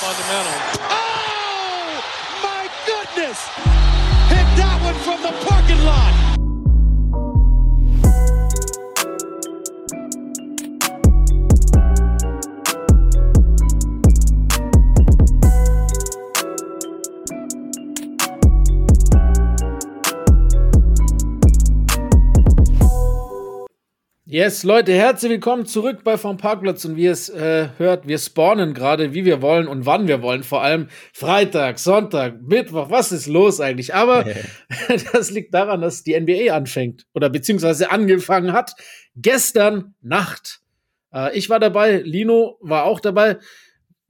fundamental. Oh, my goodness! Hit that one from the parking lot. Yes, Leute, herzlich willkommen zurück bei Vom Parkplatz und wie ihr es äh, hört, wir spawnen gerade, wie wir wollen und wann wir wollen. Vor allem Freitag, Sonntag, Mittwoch, was ist los eigentlich? Aber das liegt daran, dass die NBA anfängt oder beziehungsweise angefangen hat. Gestern Nacht. Äh, ich war dabei, Lino war auch dabei.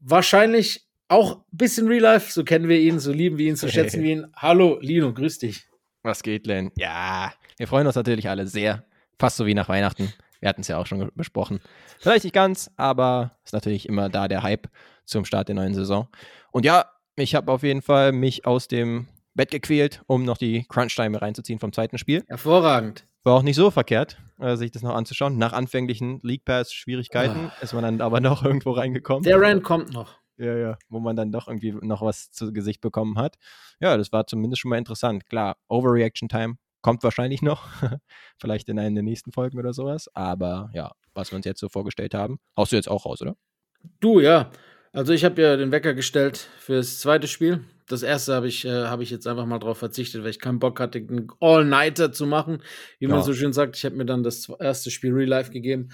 Wahrscheinlich auch ein bisschen Real Life, so kennen wir ihn, so lieben wir ihn, so schätzen wir ihn. Hallo, Lino, grüß dich. Was geht, Len? Ja, wir freuen uns natürlich alle sehr Fast so wie nach Weihnachten. Wir hatten es ja auch schon besprochen. Vielleicht nicht ganz, aber ist natürlich immer da der Hype zum Start der neuen Saison. Und ja, ich habe auf jeden Fall mich aus dem Bett gequält, um noch die Crunch-Time reinzuziehen vom zweiten Spiel. Hervorragend. War auch nicht so verkehrt, äh, sich das noch anzuschauen. Nach anfänglichen League Pass-Schwierigkeiten oh. ist man dann aber noch irgendwo reingekommen. Der Rand kommt noch. Ja, ja, wo man dann doch irgendwie noch was zu Gesicht bekommen hat. Ja, das war zumindest schon mal interessant. Klar, Overreaction Time Kommt wahrscheinlich noch, vielleicht in einer der nächsten Folgen oder sowas. Aber ja, was wir uns jetzt so vorgestellt haben, haust du jetzt auch raus, oder? Du, ja. Also ich habe ja den Wecker gestellt fürs zweite Spiel. Das erste habe ich, äh, hab ich jetzt einfach mal drauf verzichtet, weil ich keinen Bock hatte, einen All-Nighter zu machen. Wie ja. man so schön sagt, ich habe mir dann das erste Spiel Real Life gegeben.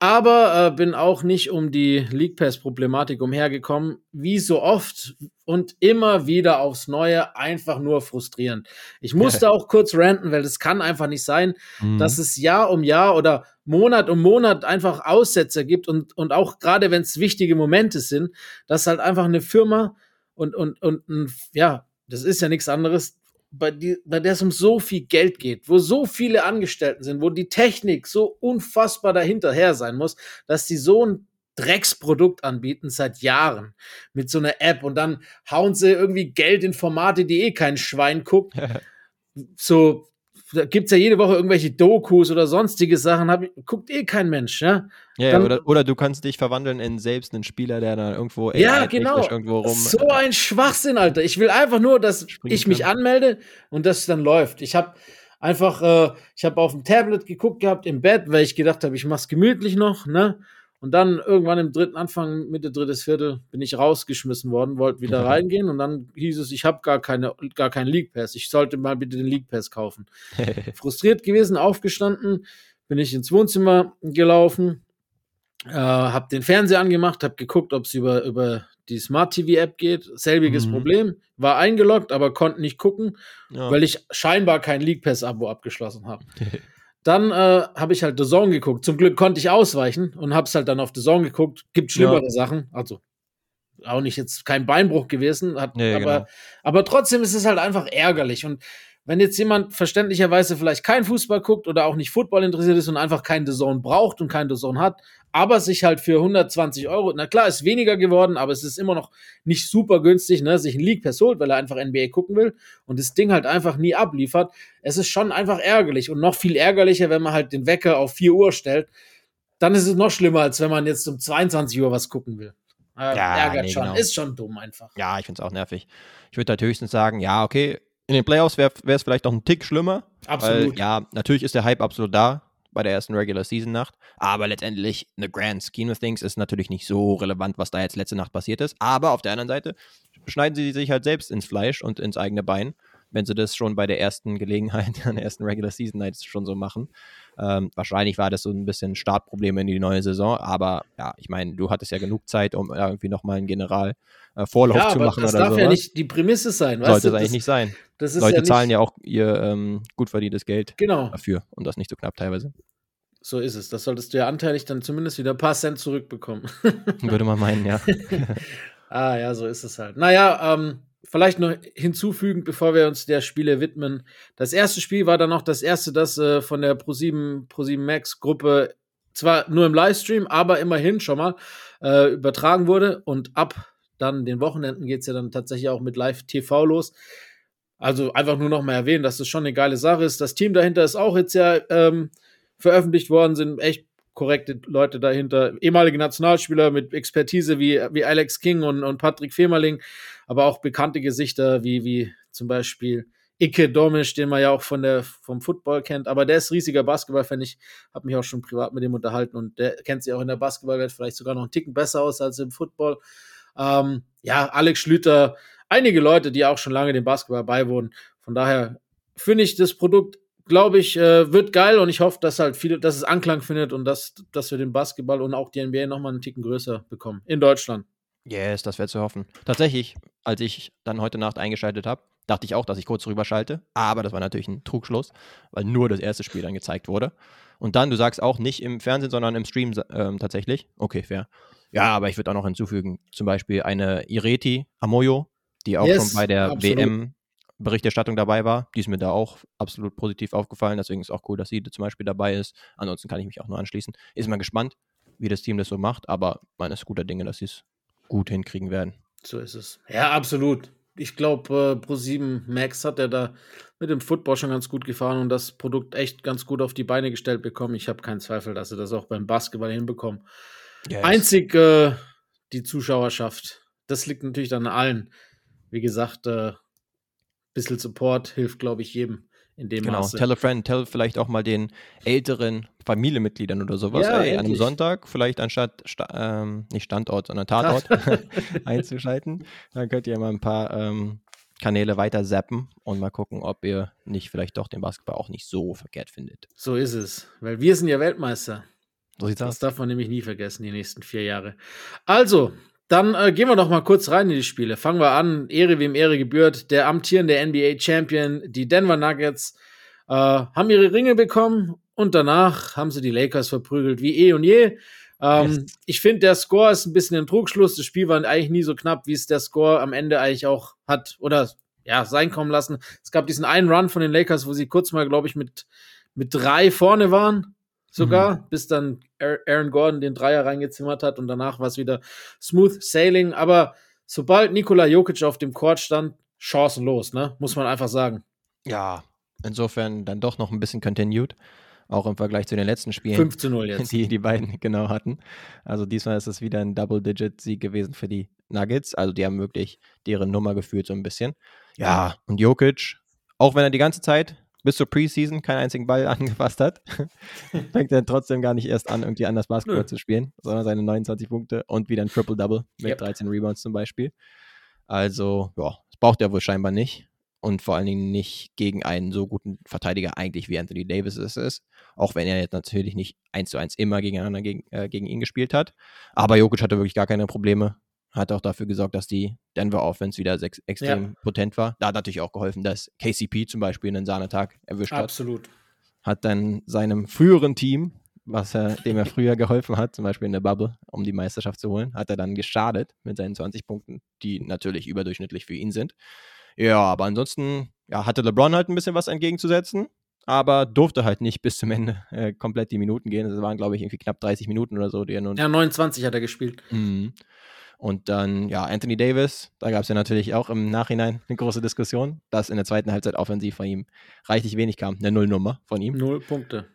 Aber äh, bin auch nicht um die League Pass-Problematik umhergekommen. Wie so oft und immer wieder aufs Neue einfach nur frustrierend. Ich musste auch kurz ranten, weil das kann einfach nicht sein, mhm. dass es Jahr um Jahr oder Monat um Monat einfach Aussetzer gibt und, und auch gerade wenn es wichtige Momente sind, dass halt einfach eine Firma und, und, und ja, das ist ja nichts anderes, bei, die, bei der es um so viel Geld geht, wo so viele Angestellten sind, wo die Technik so unfassbar dahinterher sein muss, dass die so ein Drecksprodukt anbieten seit Jahren mit so einer App und dann hauen sie irgendwie Geld in Formate, die eh kein Schwein guckt. so da gibt es ja jede Woche irgendwelche Dokus oder sonstige Sachen, hab, guckt eh kein Mensch, ja. Ja, dann, oder, oder, du kannst dich verwandeln in selbst einen Spieler, der da irgendwo ja, genau. irgendwo rum. So ein Schwachsinn, Alter. Ich will einfach nur, dass ich mich kann. anmelde und das dann läuft. Ich habe einfach, äh, ich habe auf dem Tablet geguckt gehabt im Bett, weil ich gedacht habe, ich mach's gemütlich noch, ne? Und dann irgendwann im dritten Anfang, Mitte drittes Viertel, bin ich rausgeschmissen worden, wollte wieder reingehen und dann hieß es, ich habe gar keine, gar keinen League Pass. Ich sollte mal bitte den League Pass kaufen. Frustriert gewesen, aufgestanden, bin ich ins Wohnzimmer gelaufen, äh, habe den Fernseher angemacht, habe geguckt, ob es über, über die Smart TV App geht. Selbiges mhm. Problem. War eingeloggt, aber konnte nicht gucken, ja. weil ich scheinbar kein League Pass Abo abgeschlossen habe. Dann äh, habe ich halt The Zone geguckt. Zum Glück konnte ich ausweichen und habe es halt dann auf The Zone geguckt. Gibt schlimmere ja. Sachen. Also auch nicht jetzt kein Beinbruch gewesen. Hat, nee, aber, genau. aber trotzdem ist es halt einfach ärgerlich. Und wenn jetzt jemand verständlicherweise vielleicht kein Fußball guckt oder auch nicht Football interessiert ist und einfach keinen Zone braucht und keinen Zone hat, aber sich halt für 120 Euro, na klar, ist weniger geworden, aber es ist immer noch nicht super günstig, ne, sich ein League Pass holt, weil er einfach NBA gucken will und das Ding halt einfach nie abliefert. Es ist schon einfach ärgerlich und noch viel ärgerlicher, wenn man halt den Wecker auf 4 Uhr stellt. Dann ist es noch schlimmer, als wenn man jetzt um 22 Uhr was gucken will. Äh, ja, ärgert nee, schon, genau. ist schon dumm einfach. Ja, ich finde es auch nervig. Ich würde halt höchstens sagen, ja, okay, in den Playoffs wäre es vielleicht noch ein Tick schlimmer. Absolut. Weil, ja, natürlich ist der Hype absolut da bei der ersten Regular Season Nacht. Aber letztendlich, in the grand scheme of things, ist natürlich nicht so relevant, was da jetzt letzte Nacht passiert ist. Aber auf der anderen Seite schneiden sie sich halt selbst ins Fleisch und ins eigene Bein, wenn sie das schon bei der ersten Gelegenheit, an der ersten Regular Season Night schon so machen. Ähm, wahrscheinlich war das so ein bisschen Startproblem in die neue Saison, aber ja, ich meine, du hattest ja genug Zeit, um irgendwie nochmal einen General äh, Vorlauf ja, zu machen. Das oder darf sowas. ja nicht die Prämisse sein. Sollte es eigentlich nicht sein. Leute ja zahlen ja auch ihr ähm, gut verdientes Geld genau. dafür und das nicht so knapp teilweise. So ist es. Das solltest du ja anteilig dann zumindest wieder ein paar Cent zurückbekommen. Würde man meinen, ja. ah, ja, so ist es halt. Naja, ähm, vielleicht noch hinzufügend, bevor wir uns der Spiele widmen. Das erste Spiel war dann noch das erste, das äh, von der Pro7, Pro7 Max Gruppe zwar nur im Livestream, aber immerhin schon mal äh, übertragen wurde. Und ab dann den Wochenenden geht es ja dann tatsächlich auch mit Live-TV los. Also einfach nur noch mal erwähnen, dass das schon eine geile Sache ist. Das Team dahinter ist auch jetzt ja ähm, veröffentlicht worden, sind echt korrekte Leute dahinter, ehemalige Nationalspieler mit Expertise wie, wie Alex King und, und Patrick Femerling, aber auch bekannte Gesichter wie, wie zum Beispiel Ike Domisch, den man ja auch von der, vom Football kennt, aber der ist riesiger Basketball-Fan. Ich habe mich auch schon privat mit ihm unterhalten und der kennt sich auch in der Basketballwelt vielleicht sogar noch einen Ticken besser aus als im Football. Ähm, ja, Alex Schlüter, einige Leute, die auch schon lange dem Basketball beiwohnen. Von daher finde ich das Produkt, glaube ich, äh, wird geil und ich hoffe, dass halt viele, dass es Anklang findet und dass, dass wir den Basketball und auch die NBA nochmal einen Ticken größer bekommen. In Deutschland. Yes, das wäre zu hoffen. Tatsächlich, als ich dann heute Nacht eingeschaltet habe, dachte ich auch, dass ich kurz rüberschalte. Aber das war natürlich ein Trugschluss, weil nur das erste Spiel dann gezeigt wurde. Und dann, du sagst auch nicht im Fernsehen, sondern im Stream ähm, tatsächlich. Okay, fair. Ja, aber ich würde auch noch hinzufügen, zum Beispiel eine Ireti Amoyo, die auch yes, schon bei der WM-Berichterstattung dabei war. Die ist mir da auch absolut positiv aufgefallen. Deswegen ist es auch cool, dass sie zum Beispiel dabei ist. Ansonsten kann ich mich auch nur anschließen. Ist mal gespannt, wie das Team das so macht, aber man ist guter Dinge, dass sie es gut hinkriegen werden. So ist es. Ja, absolut. Ich glaube, äh, Pro7 Max hat er da mit dem Football schon ganz gut gefahren und das Produkt echt ganz gut auf die Beine gestellt bekommen. Ich habe keinen Zweifel, dass sie das auch beim Basketball hinbekommen. Yes. Einzig äh, die Zuschauerschaft. Das liegt natürlich an allen. Wie gesagt, äh, bisschen Support hilft, glaube ich, jedem in dem genau. Maße. Tell a friend, tell vielleicht auch mal den älteren Familienmitgliedern oder sowas, ja, ey, an einem Sonntag vielleicht anstatt, sta ähm, nicht Standort, sondern Tatort einzuschalten. Dann könnt ihr mal ein paar ähm, Kanäle weiter zappen und mal gucken, ob ihr nicht vielleicht doch den Basketball auch nicht so verkehrt findet. So ist es, weil wir sind ja Weltmeister. So sieht's das aus. darf man nämlich nie vergessen, die nächsten vier Jahre. Also, dann äh, gehen wir noch mal kurz rein in die Spiele. Fangen wir an. Ehre wem Ehre gebührt. Der amtierende NBA-Champion, die Denver Nuggets, äh, haben ihre Ringe bekommen und danach haben sie die Lakers verprügelt wie eh und je. Ähm. Ich finde, der Score ist ein bisschen ein Trugschluss. Das Spiel war eigentlich nie so knapp, wie es der Score am Ende eigentlich auch hat oder ja sein kommen lassen. Es gab diesen einen Run von den Lakers, wo sie kurz mal, glaube ich, mit mit drei vorne waren sogar, mhm. bis dann Aaron Gordon den Dreier reingezimmert hat und danach war es wieder smooth sailing. Aber sobald Nikola Jokic auf dem Court stand, chancenlos, ne? Muss man einfach sagen. Ja, insofern dann doch noch ein bisschen continued. Auch im Vergleich zu den letzten Spielen, 5 zu 0 jetzt. die die beiden genau hatten. Also diesmal ist es wieder ein Double-Digit-Sieg gewesen für die Nuggets. Also die haben wirklich deren Nummer geführt so ein bisschen. Ja, und Jokic, auch wenn er die ganze Zeit bis zur Preseason keinen einzigen Ball angefasst hat, fängt er trotzdem gar nicht erst an, irgendwie anders Basketball Nö. zu spielen, sondern seine 29 Punkte und wieder ein Triple-Double mit yep. 13 Rebounds zum Beispiel. Also, ja, das braucht er wohl scheinbar nicht. Und vor allen Dingen nicht gegen einen so guten Verteidiger eigentlich wie Anthony Davis es ist. Auch wenn er jetzt natürlich nicht eins zu eins immer gegeneinander gegen, äh, gegen ihn gespielt hat. Aber Jokic hatte wirklich gar keine Probleme hat auch dafür gesorgt, dass die Denver Offense wieder extrem ja. potent war. Da hat natürlich auch geholfen, dass KCP zum Beispiel einen Sahnetag erwischt hat. Absolut. Hat dann seinem früheren Team, was er, dem er früher geholfen hat, zum Beispiel in der Bubble, um die Meisterschaft zu holen, hat er dann geschadet mit seinen 20 Punkten, die natürlich überdurchschnittlich für ihn sind. Ja, aber ansonsten ja, hatte LeBron halt ein bisschen was entgegenzusetzen, aber durfte halt nicht bis zum Ende äh, komplett die Minuten gehen. Es waren, glaube ich, irgendwie knapp 30 Minuten oder so, die er nun. Ja, 29 hat er gespielt. Mhm. Und dann, ja, Anthony Davis, da gab es ja natürlich auch im Nachhinein eine große Diskussion, dass in der zweiten Halbzeit offensiv von ihm reichlich wenig kam. Eine Nullnummer von ihm. Null Punkte.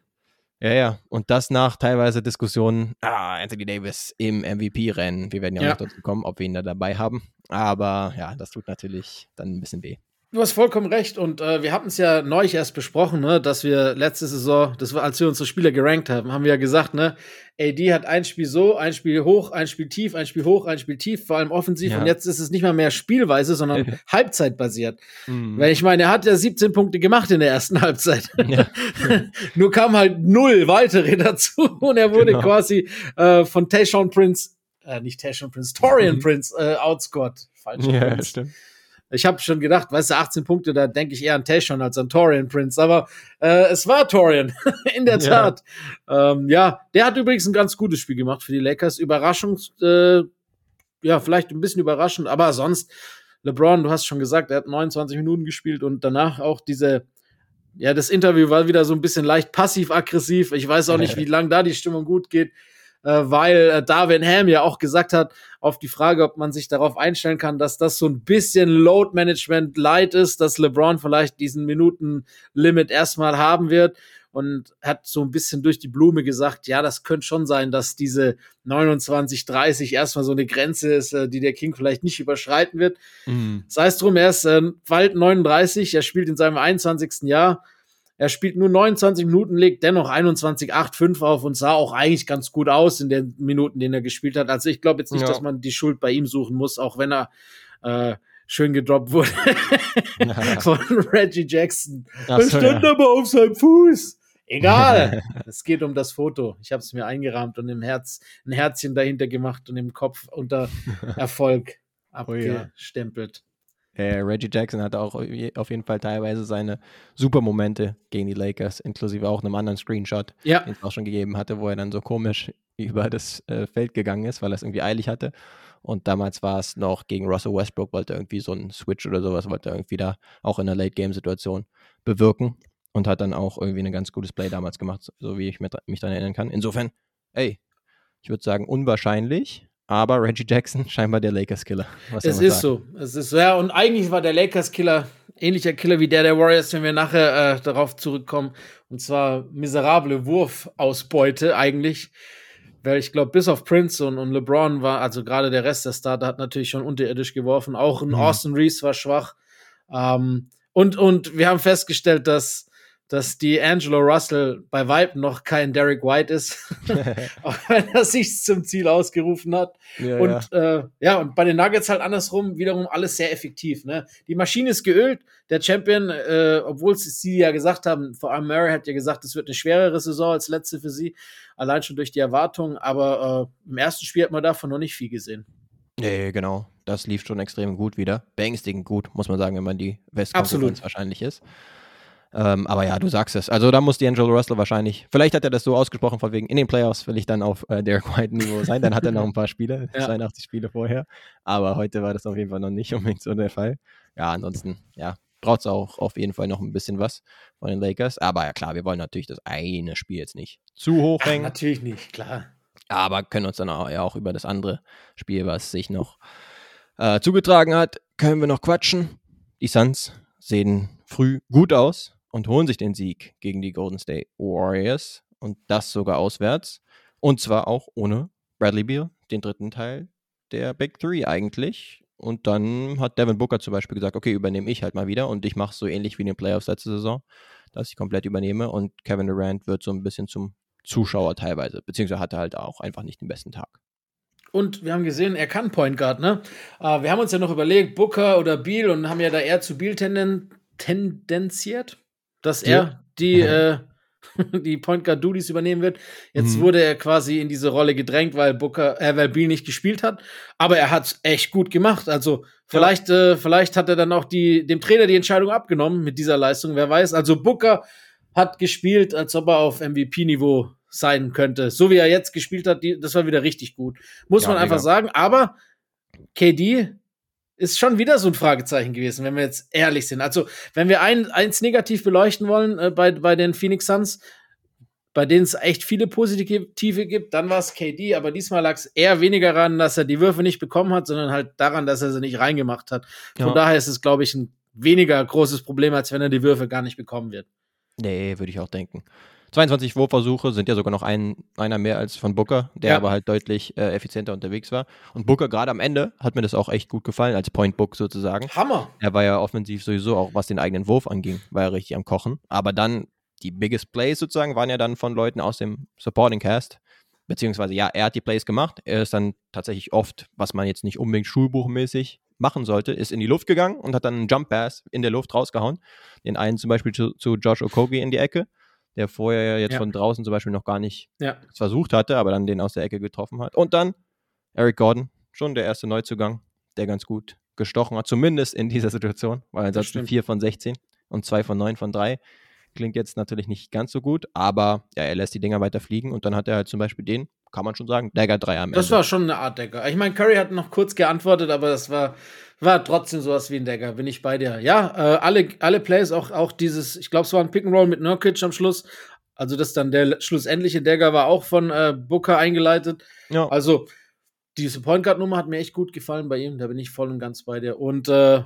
Ja, ja. Und das nach teilweise Diskussionen, ah, Anthony Davis im MVP-Rennen. Wir werden ja, ja. noch dazu kommen, ob wir ihn da dabei haben. Aber ja, das tut natürlich dann ein bisschen weh. Du hast vollkommen recht und äh, wir hatten es ja neulich erst besprochen, ne, dass wir letzte Saison, das war, als wir unsere Spieler gerankt haben, haben wir ja gesagt, ne, AD hat ein Spiel so, ein Spiel hoch, ein Spiel tief, ein Spiel hoch, ein Spiel tief, vor allem offensiv ja. und jetzt ist es nicht mal mehr Spielweise, sondern Halbzeitbasiert. Mhm. Weil ich meine, er hat ja 17 Punkte gemacht in der ersten Halbzeit. Ja. Nur kam halt null weitere dazu und er wurde genau. quasi äh, von Tayshaun Prince, äh, nicht Tayshaun Prince, Torian mhm. Prince äh, outscored. Falsch. Ja, Prince. stimmt. Ich habe schon gedacht, weißt du, 18 Punkte, da denke ich eher an Tashon als an Torian Prince. Aber äh, es war Torian, in der Tat. Ja. Ähm, ja, der hat übrigens ein ganz gutes Spiel gemacht für die Lakers. Überraschung, äh, ja, vielleicht ein bisschen überraschend, aber sonst, LeBron, du hast schon gesagt, er hat 29 Minuten gespielt und danach auch diese, ja, das Interview war wieder so ein bisschen leicht passiv-aggressiv. Ich weiß auch nicht, wie lange da die Stimmung gut geht. Äh, weil äh, Darwin Ham ja auch gesagt hat, auf die Frage, ob man sich darauf einstellen kann, dass das so ein bisschen Load Management light ist, dass LeBron vielleicht diesen Minuten-Limit erstmal haben wird und hat so ein bisschen durch die Blume gesagt, ja, das könnte schon sein, dass diese 29, 30 erstmal so eine Grenze ist, äh, die der King vielleicht nicht überschreiten wird. Mhm. Sei es drum, er ist äh, bald 39, er spielt in seinem 21. Jahr. Er spielt nur 29 Minuten, legt dennoch 21, 8, 5 auf und sah auch eigentlich ganz gut aus in den Minuten, denen er gespielt hat. Also ich glaube jetzt nicht, ja. dass man die Schuld bei ihm suchen muss, auch wenn er äh, schön gedroppt wurde von Reggie Jackson. Er stand ja. aber auf seinem Fuß. Egal. es geht um das Foto. Ich habe es mir eingerahmt und im Herz ein Herzchen dahinter gemacht und im Kopf unter Erfolg abgestempelt. Äh, Reggie Jackson hatte auch auf jeden Fall teilweise seine super Momente gegen die Lakers, inklusive auch einem anderen Screenshot, ja. den es auch schon gegeben hatte, wo er dann so komisch über das äh, Feld gegangen ist, weil er es irgendwie eilig hatte. Und damals war es noch gegen Russell Westbrook, wollte er irgendwie so einen Switch oder sowas, wollte er irgendwie da auch in einer Late-Game-Situation bewirken und hat dann auch irgendwie ein ganz gutes Play damals gemacht, so wie ich mich daran erinnern kann. Insofern, ey, ich würde sagen unwahrscheinlich, aber Reggie Jackson scheinbar der Lakers-Killer. Es ist so, es ist so. Ja, und eigentlich war der Lakers-Killer ähnlicher Killer wie der der Warriors, wenn wir nachher äh, darauf zurückkommen. Und zwar miserable Wurfausbeute eigentlich. Weil ich glaube, bis auf Prince und, und LeBron war, also gerade der Rest der Starter hat natürlich schon unterirdisch geworfen. Auch ein mhm. Austin Reeves war schwach. Ähm, und, und wir haben festgestellt, dass dass die Angelo Russell bei Vibe noch kein Derek White ist, auch wenn er sich zum Ziel ausgerufen hat. Ja, und ja. Äh, ja, und bei den Nuggets halt andersrum wiederum alles sehr effektiv. Ne? Die Maschine ist geölt. Der Champion, äh, obwohl sie ja gesagt haben, vor allem Murray hat ja gesagt, es wird eine schwerere Saison als letzte für sie, allein schon durch die Erwartungen. Aber äh, im ersten Spiel hat man davon noch nicht viel gesehen. Nee, genau. Das lief schon extrem gut wieder. Beängstigend gut, muss man sagen, wenn man die Westkonkurrenz wahrscheinlich ist. Ähm, aber ja, du sagst es. Also da muss D'Angelo Russell wahrscheinlich, vielleicht hat er das so ausgesprochen, von wegen, in den Playoffs will ich dann auf äh, Derek White-Niveau sein. Dann hat er noch ein paar Spiele, ja. 82 Spiele vorher. Aber heute war das auf jeden Fall noch nicht unbedingt so der Fall. Ja, ansonsten, ja, braucht es auch auf jeden Fall noch ein bisschen was von den Lakers. Aber ja klar, wir wollen natürlich das eine Spiel jetzt nicht zu hoch hängen. Ach, natürlich nicht, klar. Aber können uns dann auch, ja, auch über das andere Spiel, was sich noch äh, zugetragen hat, können wir noch quatschen. Die Suns sehen früh gut aus und holen sich den Sieg gegen die Golden State Warriors und das sogar auswärts. Und zwar auch ohne Bradley Beal, den dritten Teil der Big Three eigentlich. Und dann hat Devin Booker zum Beispiel gesagt, okay, übernehme ich halt mal wieder und ich mache so ähnlich wie in den Playoffs letzte Saison, dass ich komplett übernehme und Kevin Durant wird so ein bisschen zum Zuschauer teilweise, beziehungsweise hatte halt auch einfach nicht den besten Tag. Und wir haben gesehen, er kann Point Guard, ne? Uh, wir haben uns ja noch überlegt, Booker oder Beal und haben ja da eher zu Beal tenden tendenziert dass er die, äh, die Point Guard Duties übernehmen wird. Jetzt mhm. wurde er quasi in diese Rolle gedrängt, weil Booker, äh, weil Beal nicht gespielt hat. Aber er hat echt gut gemacht. Also vielleicht, ja. äh, vielleicht hat er dann auch die, dem Trainer die Entscheidung abgenommen mit dieser Leistung. Wer weiß. Also Booker hat gespielt, als ob er auf MVP-Niveau sein könnte. So wie er jetzt gespielt hat, die, das war wieder richtig gut. Muss ja, man einfach mega. sagen. Aber KD ist schon wieder so ein Fragezeichen gewesen, wenn wir jetzt ehrlich sind. Also, wenn wir ein, eins negativ beleuchten wollen äh, bei, bei den Phoenix Suns, bei denen es echt viele positive gibt, dann war es KD, aber diesmal lag es eher weniger daran, dass er die Würfe nicht bekommen hat, sondern halt daran, dass er sie nicht reingemacht hat. Von ja. daher ist es, glaube ich, ein weniger großes Problem, als wenn er die Würfe gar nicht bekommen wird. Nee, würde ich auch denken. 22 Wurfversuche sind ja sogar noch ein, einer mehr als von Booker, der ja. aber halt deutlich äh, effizienter unterwegs war. Und Booker gerade am Ende hat mir das auch echt gut gefallen, als Point Book sozusagen. Hammer! Er war ja offensiv sowieso auch, was den eigenen Wurf anging, war er richtig am Kochen. Aber dann, die biggest Plays sozusagen, waren ja dann von Leuten aus dem Supporting Cast. Beziehungsweise, ja, er hat die Plays gemacht. Er ist dann tatsächlich oft, was man jetzt nicht unbedingt schulbuchmäßig machen sollte, ist in die Luft gegangen und hat dann einen Jump Pass in der Luft rausgehauen. Den einen zum Beispiel zu, zu Josh Okogie in die Ecke der vorher jetzt ja. von draußen zum Beispiel noch gar nicht ja. versucht hatte, aber dann den aus der Ecke getroffen hat. Und dann Eric Gordon, schon der erste Neuzugang, der ganz gut gestochen hat, zumindest in dieser Situation, weil ansonsten 4 von 16 und 2 von 9 von 3 klingt jetzt natürlich nicht ganz so gut, aber ja, er lässt die Dinger weiter fliegen und dann hat er halt zum Beispiel den, kann man schon sagen, Dagger 3 am Ende. Das war schon eine Art Dagger. Ich meine, Curry hat noch kurz geantwortet, aber das war war trotzdem sowas wie ein Decker, bin ich bei dir. Ja, äh, alle, alle Plays, auch, auch dieses, ich glaube, es war ein Pick and Roll mit Nurkic am Schluss, Also das dann der schlussendliche Dagger war auch von äh, Booker eingeleitet. Ja. Also diese Point Guard Nummer hat mir echt gut gefallen bei ihm. Da bin ich voll und ganz bei dir. Und äh,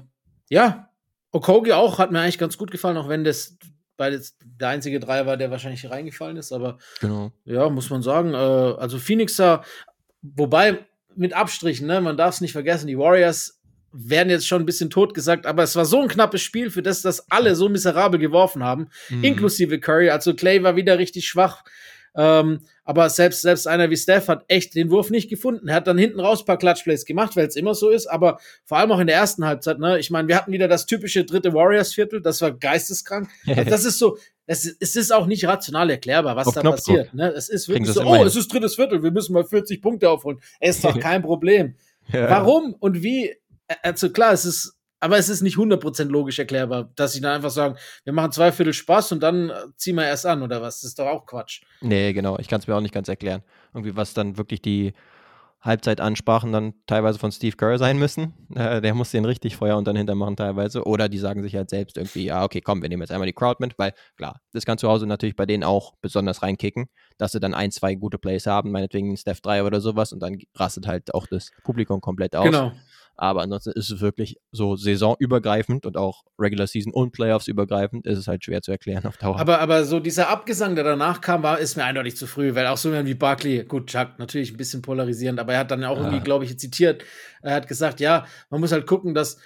ja, Okogi auch hat mir eigentlich ganz gut gefallen, auch wenn das beides der einzige Dreier war, der wahrscheinlich reingefallen ist. Aber genau. ja, muss man sagen. Äh, also Phoenixer, wobei mit Abstrichen, ne, man darf es nicht vergessen, die Warriors werden jetzt schon ein bisschen tot gesagt, aber es war so ein knappes Spiel, für das das alle so miserabel geworfen haben, mhm. inklusive Curry. Also Clay war wieder richtig schwach. Ähm, aber selbst, selbst einer wie Steph hat echt den Wurf nicht gefunden. Er hat dann hinten raus ein paar Clutchplays gemacht, weil es immer so ist, aber vor allem auch in der ersten Halbzeit, ne? Ich meine, wir hatten wieder das typische dritte Warriors-Viertel, das war geisteskrank. Also das ist so, es, es ist auch nicht rational erklärbar, was Auf da Knopfdruck. passiert. Ne? Es ist wirklich so, oh, es ist drittes Viertel, wir müssen mal 40 Punkte aufholen. Es ist doch kein Problem. ja. Warum und wie also klar, es ist, aber es ist nicht 100% logisch erklärbar, dass sie dann einfach sagen, wir machen zwei Viertel Spaß und dann äh, ziehen wir erst an oder was. Das ist doch auch Quatsch. Nee, genau. Ich kann es mir auch nicht ganz erklären. Irgendwie, was dann wirklich die Halbzeitansprachen dann teilweise von Steve Kerr sein müssen. Äh, der muss den richtig Feuer und dann hintermachen teilweise. Oder die sagen sich halt selbst irgendwie, ja, okay, komm, wir nehmen jetzt einmal die Crowd mit, weil klar, das kann zu Hause natürlich bei denen auch besonders reinkicken, dass sie dann ein, zwei gute Plays haben, meinetwegen Steph 3 oder sowas und dann rastet halt auch das Publikum komplett aus. Genau. Aber ansonsten ist es wirklich so saisonübergreifend und auch Regular Season und Playoffs übergreifend, ist es halt schwer zu erklären auf Dauer. Aber, aber so dieser Abgesang, der danach kam, war, ist mir eindeutig zu früh, weil auch so jemand wie Barkley, gut, Chuck, natürlich ein bisschen polarisierend, aber er hat dann auch ja. irgendwie, glaube ich, zitiert, er hat gesagt, ja, man muss halt gucken, dass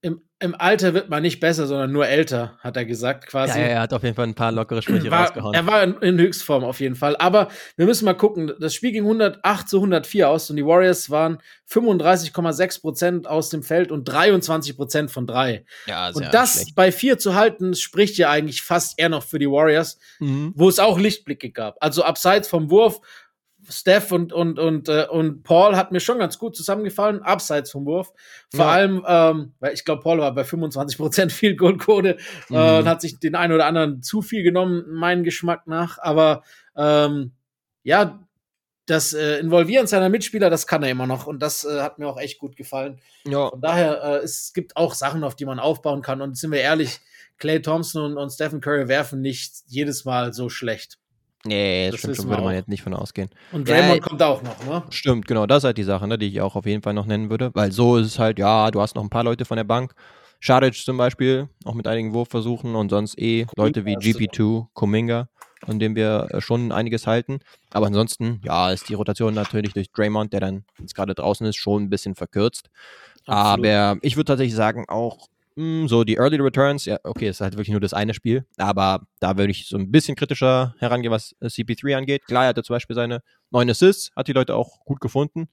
im, im Alter wird man nicht besser, sondern nur älter, hat er gesagt, quasi. Ja, er hat auf jeden Fall ein paar lockere Sprüche war, rausgehauen. Er war in, in, Höchstform auf jeden Fall. Aber wir müssen mal gucken. Das Spiel ging 108 zu 104 aus und die Warriors waren 35,6 Prozent aus dem Feld und 23 Prozent von drei. Ja, und das schlecht. bei vier zu halten, spricht ja eigentlich fast eher noch für die Warriors, mhm. wo es auch Lichtblicke gab. Also abseits vom Wurf Steph und, und, und, äh, und Paul hat mir schon ganz gut zusammengefallen, abseits vom Wurf. Vor ja. allem, ähm, weil ich glaube, Paul war bei 25% viel Goldquote mhm. äh, und hat sich den einen oder anderen zu viel genommen, meinen Geschmack nach. Aber ähm, ja, das äh, Involvieren seiner Mitspieler, das kann er immer noch. Und das äh, hat mir auch echt gut gefallen. Ja. Von daher, äh, es gibt auch Sachen, auf die man aufbauen kann. Und sind wir ehrlich, Clay Thompson und, und Stephen Curry werfen nicht jedes Mal so schlecht. Nee, das stimmt schon, würde man jetzt nicht von ausgehen. Und Draymond ja, kommt auch noch, ne? Stimmt, genau, das ist halt die Sache, ne, die ich auch auf jeden Fall noch nennen würde. Weil so ist es halt, ja, du hast noch ein paar Leute von der Bank. Schadic zum Beispiel, auch mit einigen Wurfversuchen und sonst eh Leute wie GP2, Kuminga, von dem wir äh, schon einiges halten. Aber ansonsten, ja, ist die Rotation natürlich durch Draymond, der dann jetzt gerade draußen ist, schon ein bisschen verkürzt. Absolut. Aber ich würde tatsächlich sagen, auch hm, so die Early Returns, ja, okay, ist halt wirklich nur das eine Spiel, aber da würde ich so ein bisschen kritischer herangehen, was äh, CP3 angeht. Klar, er hatte zum Beispiel seine neun Assists, hat die Leute auch gut gefunden,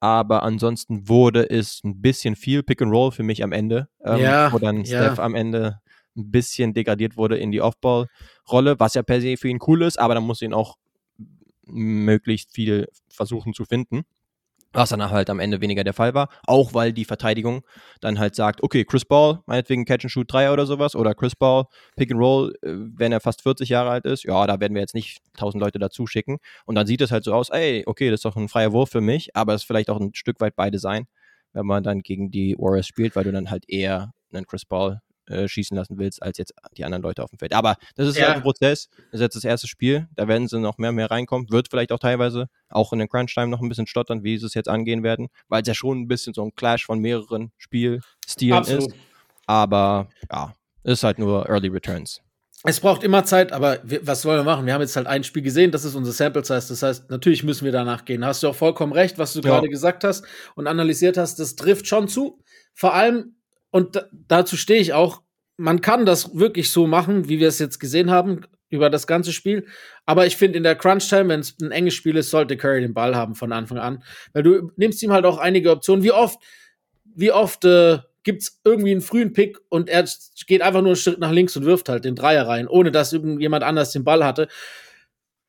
aber ansonsten wurde es ein bisschen viel Pick and Roll für mich am Ende, ähm, ja, wo dann Steph ja. am Ende ein bisschen degradiert wurde in die Off-Ball-Rolle, was ja per se für ihn cool ist, aber dann muss ihn auch möglichst viel versuchen zu finden was dann halt am Ende weniger der Fall war, auch weil die Verteidigung dann halt sagt, okay, Chris Ball, meinetwegen Catch and Shoot 3 oder sowas, oder Chris Ball, Pick and Roll, äh, wenn er fast 40 Jahre alt ist, ja, da werden wir jetzt nicht 1000 Leute dazu schicken. Und dann sieht es halt so aus, ey, okay, das ist doch ein freier Wurf für mich, aber es ist vielleicht auch ein Stück weit beide sein, wenn man dann gegen die Warriors spielt, weil du dann halt eher einen Chris Ball äh, schießen lassen willst, als jetzt die anderen Leute auf dem Feld. Aber das ist ja. halt ein Prozess. Das ist jetzt das erste Spiel. Da werden sie noch mehr und mehr reinkommen. Wird vielleicht auch teilweise auch in den Crunch-Time noch ein bisschen stottern, wie sie es jetzt angehen werden, weil es ja schon ein bisschen so ein Clash von mehreren Spielstilen Absolut. ist. Aber ja, es ist halt nur Early Returns. Es braucht immer Zeit, aber wir, was wollen wir machen? Wir haben jetzt halt ein Spiel gesehen, das ist unser Sample Size. Das heißt, natürlich müssen wir danach gehen. Hast du auch vollkommen recht, was du ja. gerade gesagt hast und analysiert hast. Das trifft schon zu. Vor allem, und dazu stehe ich auch, man kann das wirklich so machen, wie wir es jetzt gesehen haben, über das ganze Spiel. Aber ich finde, in der Crunch-Time, wenn es ein enges Spiel ist, sollte Curry den Ball haben von Anfang an. Weil du nimmst ihm halt auch einige Optionen. Wie oft, wie oft äh, gibt es irgendwie einen frühen Pick und er geht einfach nur einen Schritt nach links und wirft halt den Dreier rein, ohne dass irgendjemand anders den Ball hatte.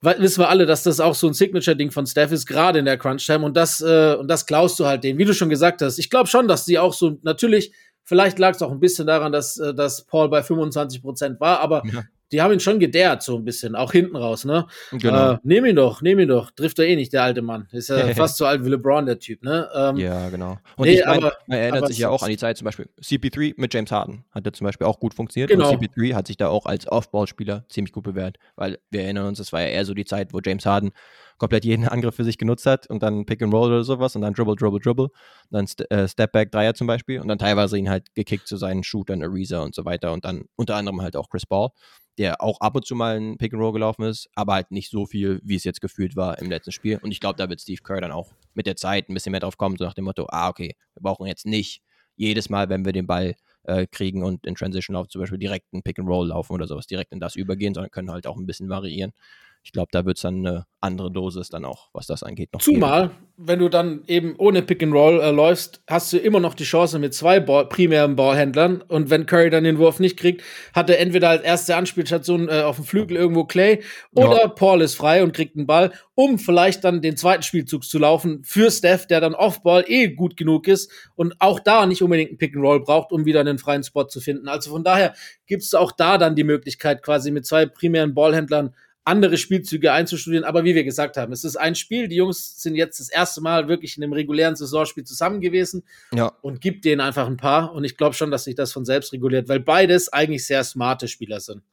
Weil, wissen wir alle, dass das auch so ein Signature-Ding von Steph ist, gerade in der Crunch-Time. Und das, äh, und das klaust du halt denen, wie du schon gesagt hast. Ich glaube schon, dass sie auch so natürlich Vielleicht lag es auch ein bisschen daran, dass, äh, dass Paul bei 25 Prozent war, aber ja. Die haben ihn schon gedehrt, so ein bisschen, auch hinten raus, ne? Genau. Äh, nehm ihn doch, nehm ihn doch. Trifft er eh nicht, der alte Mann. Ist ja fast so alt wie LeBron, der Typ, ne? Ähm, ja, genau. Und nee, ich mein, aber, man erinnert aber sich ja auch an die Zeit zum Beispiel. CP3 mit James Harden hat ja zum Beispiel auch gut funktioniert. Genau. Und CP3 hat sich da auch als Off-Ball-Spieler ziemlich gut bewährt, weil wir erinnern uns, das war ja eher so die Zeit, wo James Harden komplett jeden Angriff für sich genutzt hat und dann Pick and Roll oder sowas und dann Dribble, Dribble, Dribble, dann St äh, Step Back Dreier zum Beispiel und dann teilweise ihn halt gekickt zu seinen Shootern, Ariza und so weiter und dann unter anderem halt auch Chris Ball, der auch ab und zu mal ein Pick and Roll gelaufen ist, aber halt nicht so viel, wie es jetzt gefühlt war im letzten Spiel. Und ich glaube, da wird Steve Kerr dann auch mit der Zeit ein bisschen mehr drauf kommen, so nach dem Motto, ah, okay, wir brauchen jetzt nicht jedes Mal, wenn wir den Ball äh, kriegen und in Transition laufen, zum Beispiel direkt ein Pick and Roll laufen oder sowas, direkt in das übergehen, sondern können halt auch ein bisschen variieren ich glaube, da wird es dann eine andere Dosis dann auch, was das angeht. Noch Zumal, geben. wenn du dann eben ohne Pick and Roll äh, läufst, hast du immer noch die Chance mit zwei Ball, primären Ballhändlern. Und wenn Curry dann den Wurf nicht kriegt, hat er entweder als erste Anspielstation äh, auf dem Flügel irgendwo Clay oder ja. Paul ist frei und kriegt einen Ball, um vielleicht dann den zweiten Spielzug zu laufen für Steph, der dann Offball eh gut genug ist und auch da nicht unbedingt einen Pick and Roll braucht, um wieder einen freien Spot zu finden. Also von daher gibt es auch da dann die Möglichkeit, quasi mit zwei primären Ballhändlern andere Spielzüge einzustudieren. Aber wie wir gesagt haben, es ist ein Spiel. Die Jungs sind jetzt das erste Mal wirklich in einem regulären Saisonspiel zusammen gewesen. Ja. Und gibt denen einfach ein paar. Und ich glaube schon, dass sich das von selbst reguliert, weil beides eigentlich sehr smarte Spieler sind.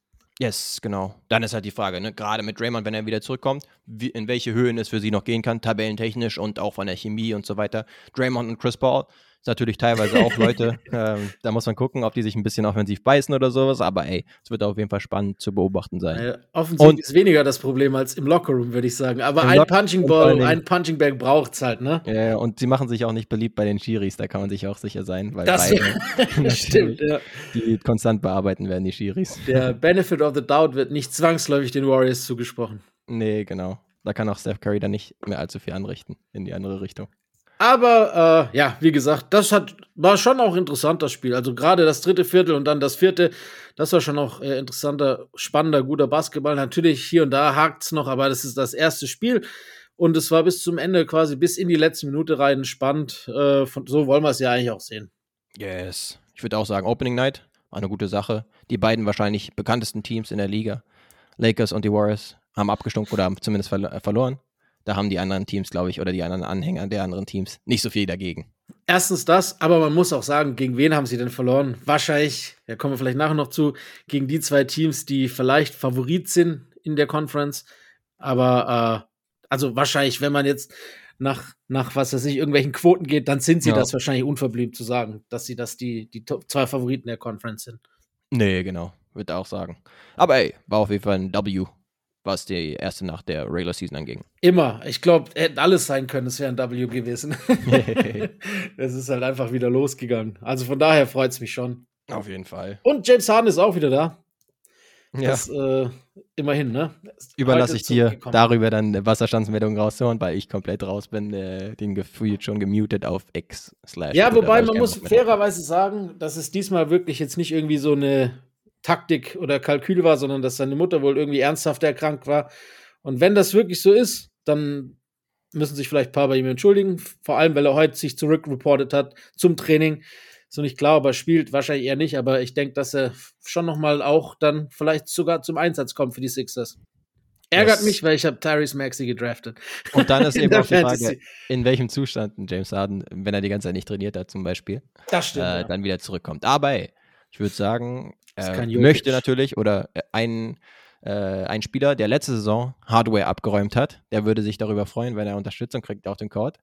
Yes, genau. Dann ist halt die Frage, ne? gerade mit Draymond, wenn er wieder zurückkommt, wie, in welche Höhen es für sie noch gehen kann, tabellentechnisch und auch von der Chemie und so weiter. Draymond und Chris Paul ist natürlich teilweise auch Leute, ähm, da muss man gucken, ob die sich ein bisschen offensiv beißen oder sowas, aber ey, es wird auf jeden Fall spannend zu beobachten sein. Ja, offensiv ist weniger das Problem als im Lockerroom, würde ich sagen. Aber ein Punching Ball, ein Punching Bag braucht es halt, ne? Ja, und sie machen sich auch nicht beliebt bei den Schiris, da kann man sich auch sicher sein, weil das beide, stimmt, ja. die konstant bearbeiten werden, die Schiris. Der Benefit of the Doubt wird nicht zwangsläufig den Warriors zugesprochen. Nee, genau. Da kann auch Steph Curry dann nicht mehr allzu viel anrichten in die andere Richtung. Aber äh, ja, wie gesagt, das hat, war schon auch interessant, das Spiel. Also gerade das dritte Viertel und dann das vierte, das war schon auch äh, interessanter, spannender, guter Basketball. Natürlich hier und da hakt's noch, aber das ist das erste Spiel. Und es war bis zum Ende quasi bis in die letzte Minute rein spannend. Äh, von, so wollen wir es ja eigentlich auch sehen. Yes. Ich würde auch sagen, Opening Night war eine gute Sache. Die beiden wahrscheinlich bekanntesten Teams in der Liga, Lakers und die Warriors, haben abgestunken oder haben zumindest verlo verloren da haben die anderen Teams, glaube ich, oder die anderen Anhänger der anderen Teams nicht so viel dagegen. Erstens das, aber man muss auch sagen, gegen wen haben sie denn verloren? Wahrscheinlich, da kommen wir vielleicht nachher noch zu, gegen die zwei Teams, die vielleicht Favorit sind in der Conference. Aber äh, also wahrscheinlich, wenn man jetzt nach, nach was weiß ich, irgendwelchen Quoten geht, dann sind sie ja. das wahrscheinlich unverblümt zu sagen, dass sie das die, die zwei Favoriten der Conference sind. Nee, genau, würde auch sagen. Aber ey, war auf jeden Fall ein W was die erste Nacht der Regular Season anging. Immer. Ich glaube, hätte alles sein können, es wäre ein W gewesen. es ist halt einfach wieder losgegangen. Also von daher freut es mich schon. Auf jeden Fall. Und James Harden ist auch wieder da. Ja. Das, äh, immerhin, ne? Überlasse ich dir darüber dann eine Wasserstandsmeldung rauszuhauen, weil ich komplett raus bin, äh, den gefühlt schon gemutet auf X slash. Ja, wobei man muss fairerweise sagen, dass es diesmal wirklich jetzt nicht irgendwie so eine Taktik oder Kalkül war, sondern dass seine Mutter wohl irgendwie ernsthaft erkrankt war. Und wenn das wirklich so ist, dann müssen sich vielleicht ein paar bei ihm entschuldigen. Vor allem, weil er heute sich zurückreportet hat zum Training. So nicht klar, ob er spielt, wahrscheinlich eher nicht, aber ich denke, dass er schon nochmal auch dann vielleicht sogar zum Einsatz kommt für die Sixers. Ärgert yes. mich, weil ich habe Tyrese Maxey gedraftet. Und dann ist eben auch die Frage, in welchem Zustand James Harden, wenn er die ganze Zeit nicht trainiert hat zum Beispiel, das stimmt, äh, ja. dann wieder zurückkommt. Aber ey, ich würde sagen, äh, möchte natürlich oder äh, ein, äh, ein Spieler, der letzte Saison Hardware abgeräumt hat, der würde sich darüber freuen, wenn er Unterstützung kriegt auf dem Court.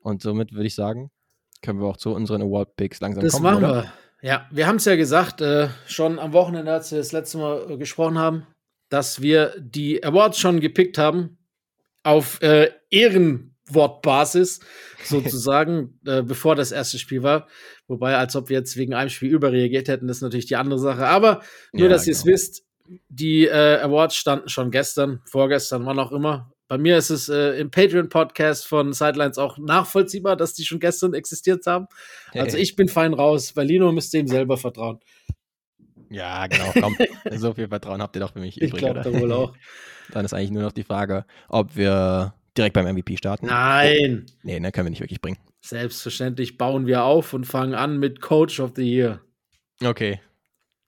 Und somit würde ich sagen, können wir auch zu unseren Award-Picks langsam das kommen. Das machen oder? wir. Ja, wir haben es ja gesagt, äh, schon am Wochenende, als wir das letzte Mal äh, gesprochen haben, dass wir die Awards schon gepickt haben auf äh, Ehrenwortbasis sozusagen, äh, bevor das erste Spiel war. Wobei, als ob wir jetzt wegen einem Spiel überreagiert hätten, das ist natürlich die andere Sache. Aber nur, ja, dass ihr es genau. wisst, die äh, Awards standen schon gestern, vorgestern, wann auch immer. Bei mir ist es äh, im Patreon-Podcast von Sidelines auch nachvollziehbar, dass die schon gestern existiert haben. Also ich bin fein raus. Berlino müsste ihm selber vertrauen. Ja, genau. Komm, so viel Vertrauen habt ihr doch für mich ich übrig. Ich glaube wohl auch. Dann ist eigentlich nur noch die Frage, ob wir direkt beim MVP starten. Nein. Oh, nee, ne, können wir nicht wirklich bringen. Selbstverständlich bauen wir auf und fangen an mit Coach of the Year. Okay.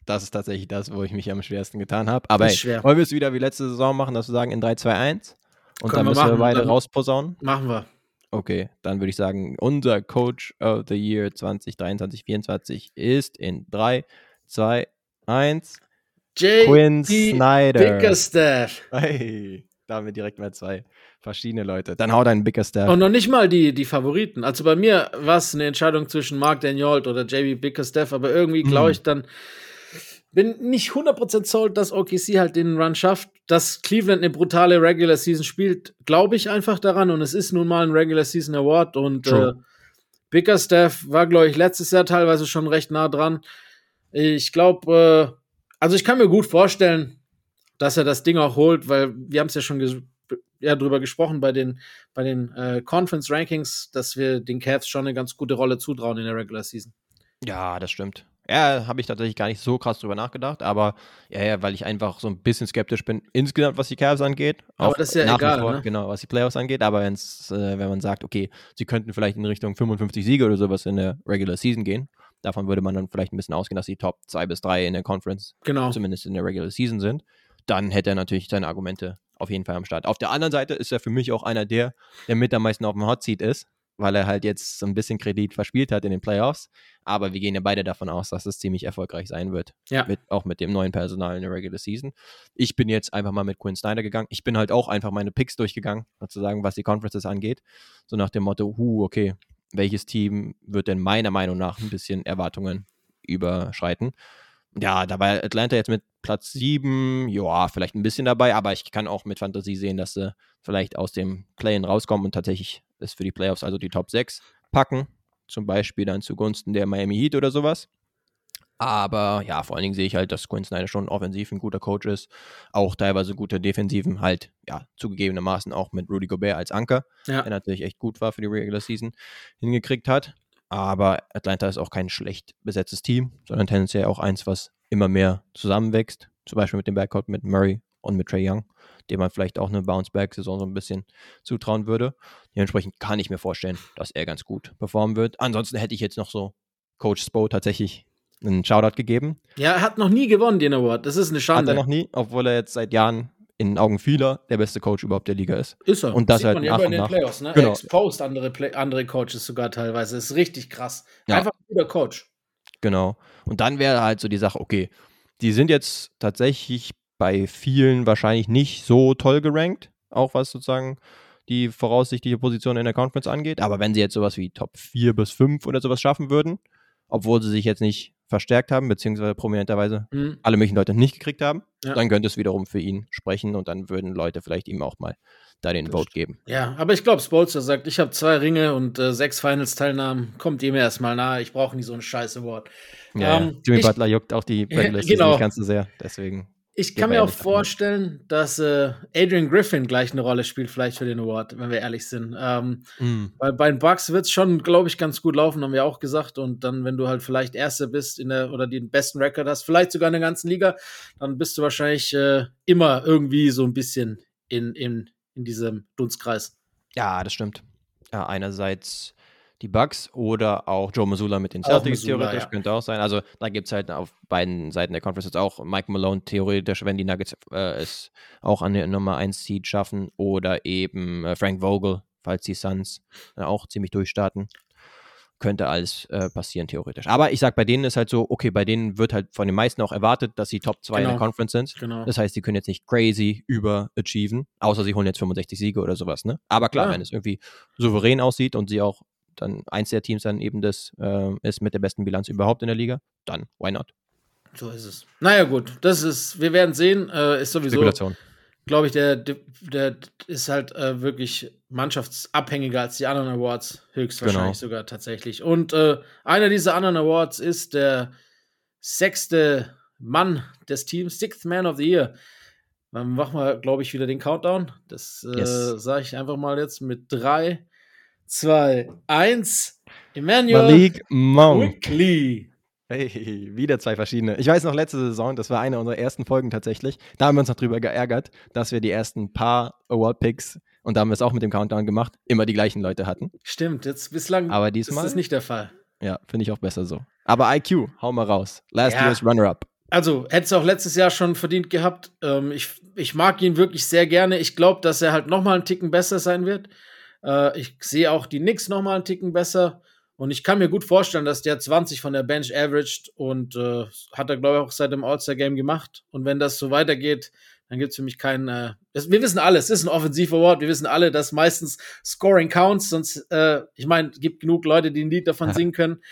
Das ist tatsächlich das, wo ich mich am schwersten getan habe. Aber ey, wollen wir es wieder wie letzte Saison machen, dass wir sagen in 3, 2, 1? Und Können dann müssen wir, wir beide rausposaunen? Machen wir. Okay, dann würde ich sagen, unser Coach of the Year 2023 2024 ist in 3, 2, 1. J. Quinn Snyder. Bickerstaff. Hey, da haben wir direkt mal zwei verschiedene Leute. Dann hau deinen Bickerstaff. Und noch nicht mal die, die Favoriten. Also bei mir war es eine Entscheidung zwischen Mark Daniel oder JB Bickerstaff, aber irgendwie glaube hm. ich dann, bin nicht 100% sold, dass OKC halt den Run schafft. Dass Cleveland eine brutale Regular Season spielt, glaube ich einfach daran. Und es ist nun mal ein Regular Season Award. Und äh, Bickerstaff war, glaube ich, letztes Jahr teilweise schon recht nah dran. Ich glaube, äh, also ich kann mir gut vorstellen, dass er das Ding auch holt, weil wir haben es ja schon ges ja, drüber gesprochen bei den, bei den äh, Conference Rankings, dass wir den Cavs schon eine ganz gute Rolle zutrauen in der Regular Season. Ja, das stimmt. Ja, habe ich tatsächlich gar nicht so krass drüber nachgedacht, aber ja, ja, weil ich einfach so ein bisschen skeptisch bin, insgesamt, was die Cavs angeht. Aber das ist ja egal, vor, ne? Genau, was die Playoffs angeht, aber wenn's, äh, wenn man sagt, okay, sie könnten vielleicht in Richtung 55 Siege oder sowas in der Regular Season gehen, davon würde man dann vielleicht ein bisschen ausgehen, dass die Top 2 bis 3 in der Conference, genau. zumindest in der Regular Season sind, dann hätte er natürlich seine Argumente auf jeden Fall am Start. Auf der anderen Seite ist er für mich auch einer der, der mit am meisten auf dem Hot Seat ist, weil er halt jetzt so ein bisschen Kredit verspielt hat in den Playoffs. Aber wir gehen ja beide davon aus, dass es ziemlich erfolgreich sein wird. Ja. Mit, auch mit dem neuen Personal in der Regular Season. Ich bin jetzt einfach mal mit Quinn Snyder gegangen. Ich bin halt auch einfach meine Picks durchgegangen, sozusagen, was die Conferences angeht. So nach dem Motto, hu, okay, welches Team wird denn meiner Meinung nach ein bisschen Erwartungen überschreiten? Ja, da war Atlanta jetzt mit Platz 7, ja, vielleicht ein bisschen dabei, aber ich kann auch mit Fantasie sehen, dass sie vielleicht aus dem Play-In rauskommen und tatsächlich es für die Playoffs, also die Top 6, packen. Zum Beispiel dann zugunsten der Miami Heat oder sowas. Aber ja, vor allen Dingen sehe ich halt, dass Quinn Snyder schon offensiv ein guter Coach ist. Auch teilweise gute Defensiven, halt, ja, zugegebenermaßen auch mit Rudy Gobert als Anker, ja. der natürlich echt gut war für die Regular Season, hingekriegt hat. Aber Atlanta ist auch kein schlecht besetztes Team, sondern tendenziell auch eins, was immer mehr zusammenwächst. Zum Beispiel mit dem Backcourt mit Murray und mit Trey Young, dem man vielleicht auch eine Bounce-Back-Saison so ein bisschen zutrauen würde. Dementsprechend kann ich mir vorstellen, dass er ganz gut performen wird. Ansonsten hätte ich jetzt noch so Coach Spo tatsächlich einen Shoutout gegeben. Ja, er hat noch nie gewonnen, den Award. Das ist eine Schande. Hat er noch nie, obwohl er jetzt seit Jahren in den Augen vieler der beste Coach überhaupt der Liga ist. Ist er. Und das Sieht halt man nach ja in den Playoffs, ne? Genau. Er exposed andere, Play andere Coaches sogar teilweise. Das ist richtig krass. Ja. Einfach ein guter Coach. Genau. Und dann wäre halt so die Sache, okay, die sind jetzt tatsächlich bei vielen wahrscheinlich nicht so toll gerankt, auch was sozusagen die voraussichtliche Position in der Conference angeht. Aber wenn sie jetzt sowas wie Top 4 bis 5 oder sowas schaffen würden, obwohl sie sich jetzt nicht verstärkt haben, beziehungsweise prominenterweise mhm. alle möglichen Leute nicht gekriegt haben, ja. dann könnte es wiederum für ihn sprechen und dann würden Leute vielleicht ihm auch mal da den Vote geben. Ja, aber ich glaube, Spolster sagt, ich habe zwei Ringe und äh, sechs Finals-Teilnahmen, kommt ihm erstmal nahe, ich brauche nicht so ein scheiß Award. Ja, ähm, Jimmy ich, Butler juckt auch die Blacklist genau. nicht ganz so sehr, deswegen. Ich kann mir auch vorstellen, dass äh, Adrian Griffin gleich eine Rolle spielt, vielleicht für den Award, wenn wir ehrlich sind. Ähm, mm. Weil bei den Bucks wird es schon, glaube ich, ganz gut laufen, haben wir auch gesagt. Und dann, wenn du halt vielleicht Erster bist in der oder den besten Rekord hast, vielleicht sogar in der ganzen Liga, dann bist du wahrscheinlich äh, immer irgendwie so ein bisschen in, in, in diesem Dunstkreis. Ja, das stimmt. Ja, einerseits die Bucks oder auch Joe Missoula mit den Celtics theoretisch, ja. könnte auch sein. Also da gibt es halt auf beiden Seiten der Conference jetzt auch Mike Malone theoretisch, wenn die Nuggets äh, es auch an der Nummer 1 Seed schaffen oder eben äh, Frank Vogel, falls die Suns äh, auch ziemlich durchstarten. Könnte alles äh, passieren, theoretisch. Aber ich sag, bei denen ist halt so, okay, bei denen wird halt von den meisten auch erwartet, dass sie Top 2 genau. in der genau. Conference sind. Genau. Das heißt, sie können jetzt nicht crazy überachieven, außer sie holen jetzt 65 Siege oder sowas, ne? Aber klar, ja. wenn es irgendwie souverän aussieht und sie auch dann eins der Teams dann eben das äh, ist mit der besten Bilanz überhaupt in der Liga, dann why not? So ist es. Naja, gut, das ist, wir werden sehen, äh, ist sowieso, glaube ich, der, der ist halt äh, wirklich mannschaftsabhängiger als die anderen Awards, höchstwahrscheinlich genau. sogar tatsächlich. Und äh, einer dieser anderen Awards ist der sechste Mann des Teams, Sixth Man of the Year. Dann machen wir, glaube ich, wieder den Countdown. Das äh, yes. sage ich einfach mal jetzt mit drei, 2, 1. Emmanuel Malik Monk. Quickly. Hey, wieder zwei verschiedene. Ich weiß noch, letzte Saison, das war eine unserer ersten Folgen tatsächlich, da haben wir uns noch drüber geärgert, dass wir die ersten paar Award-Picks, und da haben wir es auch mit dem Countdown gemacht, immer die gleichen Leute hatten. Stimmt, jetzt bislang Aber diesmal, ist das nicht der Fall. Ja, finde ich auch besser so. Aber IQ, hau mal raus. Last ja. year's Runner-Up. also hätte es auch letztes Jahr schon verdient gehabt. Ähm, ich, ich mag ihn wirklich sehr gerne. Ich glaube, dass er halt noch mal einen Ticken besser sein wird. Äh, ich sehe auch die Knicks noch mal einen Ticken besser. Und ich kann mir gut vorstellen, dass der 20 von der Bench averaged und äh, hat er, glaube ich, auch seit dem All-Star-Game gemacht. Und wenn das so weitergeht, dann gibt es für mich keinen. Äh, das, wir wissen alles, es ist ein Offensiv-Award. Wir wissen alle, dass meistens Scoring counts. Sonst, äh, ich meine, es gibt genug Leute, die ein Lied davon singen können,